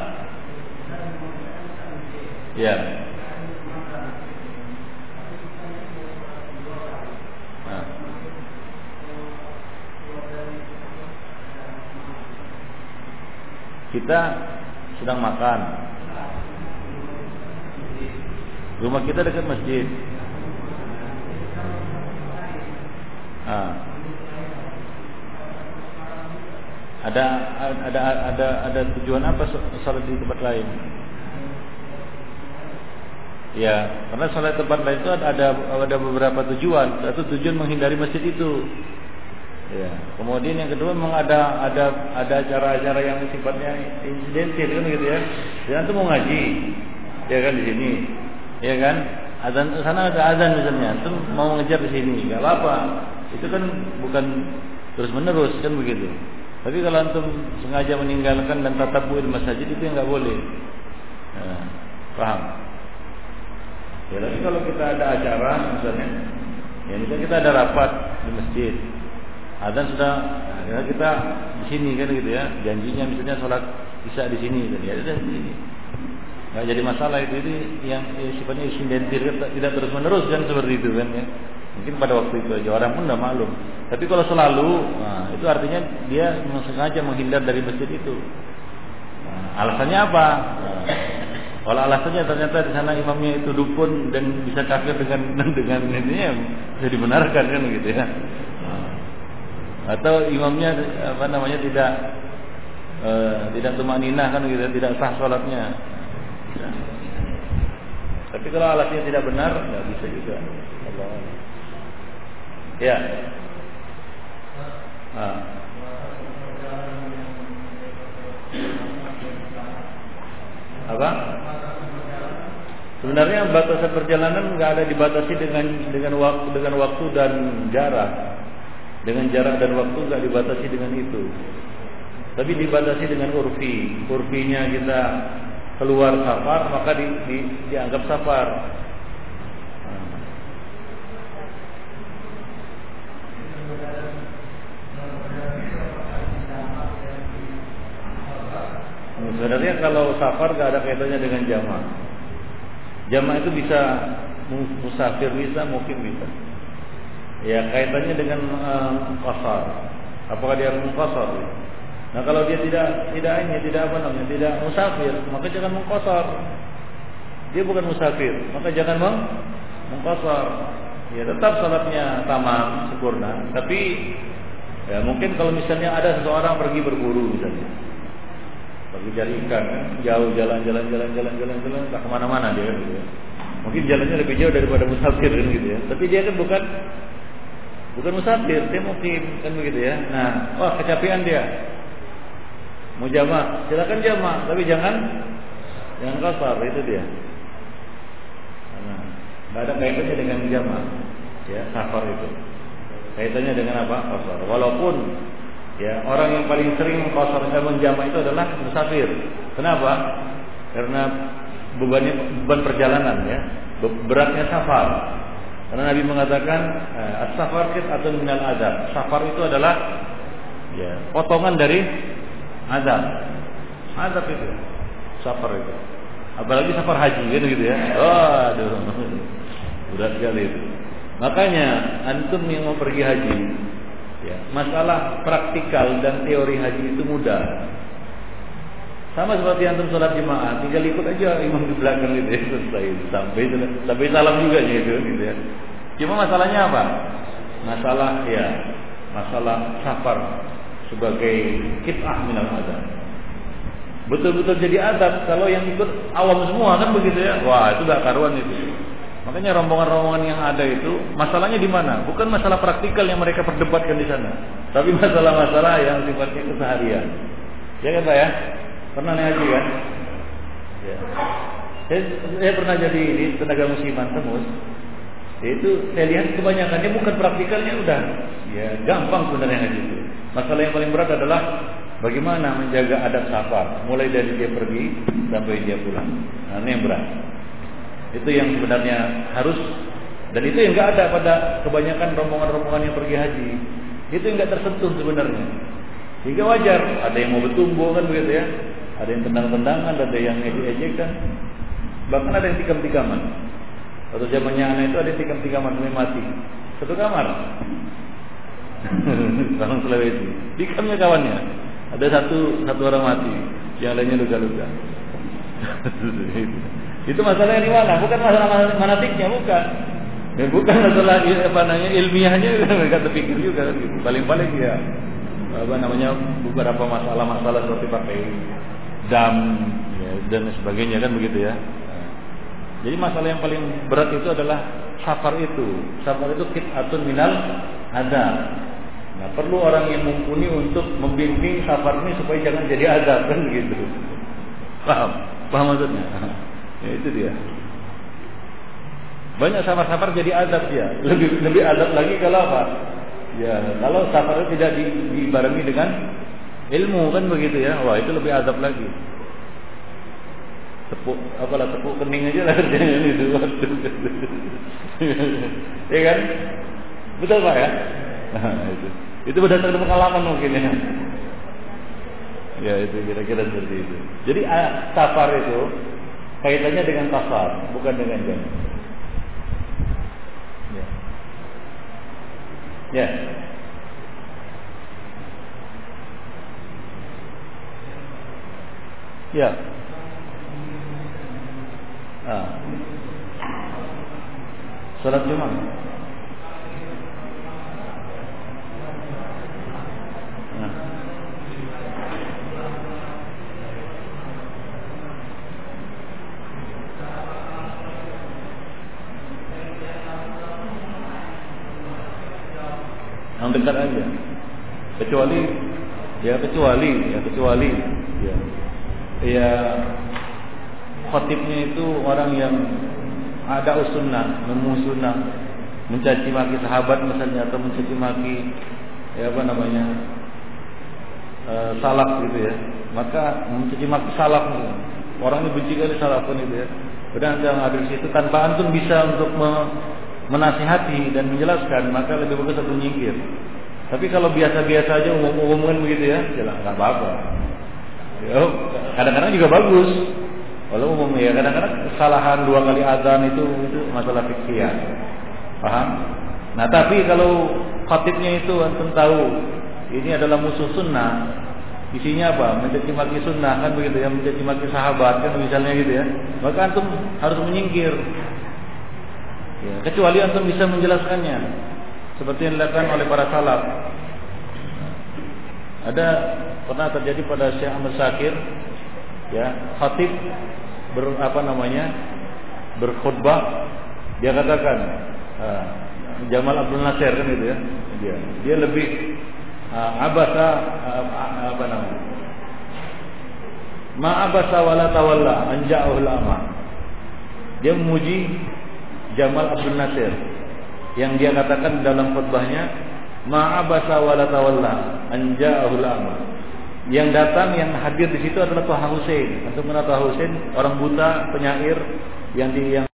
Ya. Kita sedang makan. Rumah kita dekat masjid. Ah. Ada ada ada ada tujuan apa salat di tempat lain? Ya, karena salat tempat lain itu ada ada beberapa tujuan. Satu tujuan menghindari masjid itu. Ya. Kemudian yang kedua memang ada ada ada acara-acara yang sifatnya insidentil kan gitu ya. Jangan tuh mau ngaji, ya kan di sini, ya kan? Azan sana ada azan misalnya, tuh mau ngejar di sini, nggak apa-apa. Itu kan bukan terus menerus kan begitu. Tapi kalau antum sengaja meninggalkan dan tatap di masjid itu nggak boleh. Nah, paham? Ya, tapi kalau kita ada acara misalnya, ya misalnya kita ada rapat di masjid, Azan sudah, ya kita di sini kan gitu ya, janjinya misalnya sholat bisa di sini, dan ya sudah di sini. Nggak jadi masalah itu, itu yang ya, sifatnya insidentil, tidak terus menerus kan seperti itu kan ya. Mungkin pada waktu itu aja orang pun tidak maklum. Tapi kalau selalu, nah, itu artinya dia sengaja menghindar dari masjid itu. Nah, alasannya apa? Nah, kalau alasannya ternyata di sana imamnya itu dukun dan bisa kafir dengan dengan ini ya bisa dibenarkan kan gitu ya. Atau imamnya apa namanya tidak uh, tidak tumaninah kan gitu, tidak sah sholatnya. Tapi kalau alasnya tidak benar, nggak bisa juga. Allah. Ya. Nah. Apa? Sebenarnya batasan perjalanan nggak ada dibatasi dengan dengan waktu dengan waktu dan jarak. Dengan jarak dan waktu nggak dibatasi dengan itu. Tapi dibatasi dengan urfi. Urfinya kita keluar safar maka di, di, dianggap safar. Sebenarnya kalau safar gak ada kaitannya dengan jamaah. Jamaah itu bisa musafir bisa, mungkin bisa. Ya kaitannya dengan um, qasar. Apakah dia mengqasar? Nah kalau dia tidak tidak ini tidak apa namanya tidak musafir, maka jangan mengqasar. Dia bukan musafir, maka jangan meng mengqasar. Ya tetap salatnya tamam sempurna, tapi ya mungkin kalau misalnya ada seseorang pergi berburu misalnya, pergi cari ikan kan jauh jalan-jalan jalan-jalan jalan-jalan tak ke mana-mana dia gitu ya. Mungkin jalannya lebih jauh daripada musafir kan gitu ya. Tapi dia kan bukan bukan musafir, dia mukim kan begitu ya. Nah, wah kecapean dia. Mau jamak, silakan jamak, tapi jangan jangan kasar itu dia. Nah, nggak ada kaitannya dengan jamak, ya safar itu. Kaitannya dengan apa? Kasar. Walaupun Ya, orang yang paling sering mengkosor menjama itu adalah musafir. Kenapa? Karena bebannya beban perjalanan ya, beratnya safar. Karena Nabi mengatakan eh, as-safar atau minal azab. Safar itu adalah ya, potongan dari azab. Azab itu. Safar itu. Apalagi safar haji gitu gitu ya. Oh, aduh. Berat sekali itu. Makanya antum yang mau pergi haji Ya, masalah praktikal dan teori haji itu mudah. Sama seperti yang sholat jemaah, tinggal ikut aja imam di belakang gitu ya, selesai sampai sampai salam juga gitu, gitu ya. Cuma masalahnya apa? Masalah ya, masalah safar sebagai kitah minal azab. betul-betul jadi adab. Kalau yang ikut awam semua kan begitu ya. Wah, itu gak karuan itu. Makanya rombongan-rombongan yang ada itu masalahnya di mana? Bukan masalah praktikal yang mereka perdebatkan di sana, tapi masalah-masalah yang sifatnya keseharian. Ya kan Pak ya? Pernah ngaji kan? Ya. Saya, saya pernah jadi ini tenaga musiman temus. Itu saya lihat kebanyakannya bukan praktikalnya udah ya gampang sebenarnya ngaji itu. Masalah yang paling berat adalah bagaimana menjaga adab safar mulai dari dia pergi sampai dia pulang. Nah, ini yang berat. Itu yang sebenarnya harus dan itu yang enggak ada pada kebanyakan rombongan-rombongan yang pergi haji. Itu yang enggak tersentuh sebenarnya. Sehingga wajar, ada yang mau bertumbuh kan begitu ya. Ada yang tendang-tendangan, ada yang ejek-ejekan. Bahkan ada yang tikam-tikaman. Atau zamannya anak itu ada tikam-tikaman sampai mati. Satu kamar. Orang Sulawesi. Tikamnya kawannya. Ada satu satu orang mati, yang lainnya luka-luka. itu masalahnya di mana? Bukan masalah manatiknya, bukan. Ya, bukan masalah apa namanya ilmiahnya mereka terpikir juga. Paling-paling ya apa namanya beberapa masalah-masalah seperti pakai dam ya, dan sebagainya kan begitu ya. Jadi masalah yang paling berat itu adalah safar itu. Safar itu atun minal ada. Nah, perlu orang yang mumpuni untuk membimbing safar ini supaya jangan jadi azab kan begitu. Paham? Paham maksudnya? ya itu dia. Banyak safar-safar jadi azab ya. Lebih lebih azab lagi kalau apa? Ya, kalau safar tidak di, dibarengi dengan ilmu kan begitu ya. Wah, itu lebih azab lagi. Tepuk apalah tepuk kening aja lah kerjanya itu. ya kan? Betul Pak ya? Nah, itu. Itu berdasarkan pengalaman mungkin ya. Ya itu kira-kira seperti itu. Jadi safar itu kaitannya dengan safar, bukan dengan jam. Ya. Ya. Ah. Salat Jumat. Nah. yang dekat aja kecuali ya kecuali ya kecuali ya ya khotibnya itu orang yang ada usunnah memusunnah mencaci maki sahabat misalnya atau mencaci maki ya apa namanya e, salaf gitu ya maka mencaci maki salaf gitu. orang ini benci kali salaf pun itu ya Kemudian yang ada di situ tanpa antum bisa untuk me, menasihati dan menjelaskan maka lebih bagus satu nyingkir. Tapi kalau biasa-biasa aja umum-umuman begitu ya, jelas ya nggak apa-apa. Ya, kadang-kadang juga bagus. Kalau umum ya, kadang-kadang kesalahan dua kali azan itu itu masalah fikih Paham? Nah, tapi kalau khatibnya itu antum tahu ini adalah musuh sunnah, isinya apa? Mencaci maki sunnah kan begitu ya, mencaci maki sahabat kan misalnya gitu ya. Maka antum harus menyingkir. Ya, kecuali antum bisa menjelaskannya seperti yang dilakukan oleh para salaf. Ada pernah terjadi pada Syekh Ahmad Syakir ya, khatib ber apa namanya? berkhutbah dia katakan uh, Jamal Abdul Nasir kan itu ya. Dia dia lebih uh, abasa uh, apa namanya? Ma abasa wala tawalla anja'ul ama. Dia memuji Jamal Abdul Nasir yang dia katakan dalam khutbahnya ma'abasa wala tawalla anja'ahul ama yang datang yang hadir di situ adalah Tuhan Hussein. Untuk mengenal Tuhan Hussein orang buta penyair yang di yang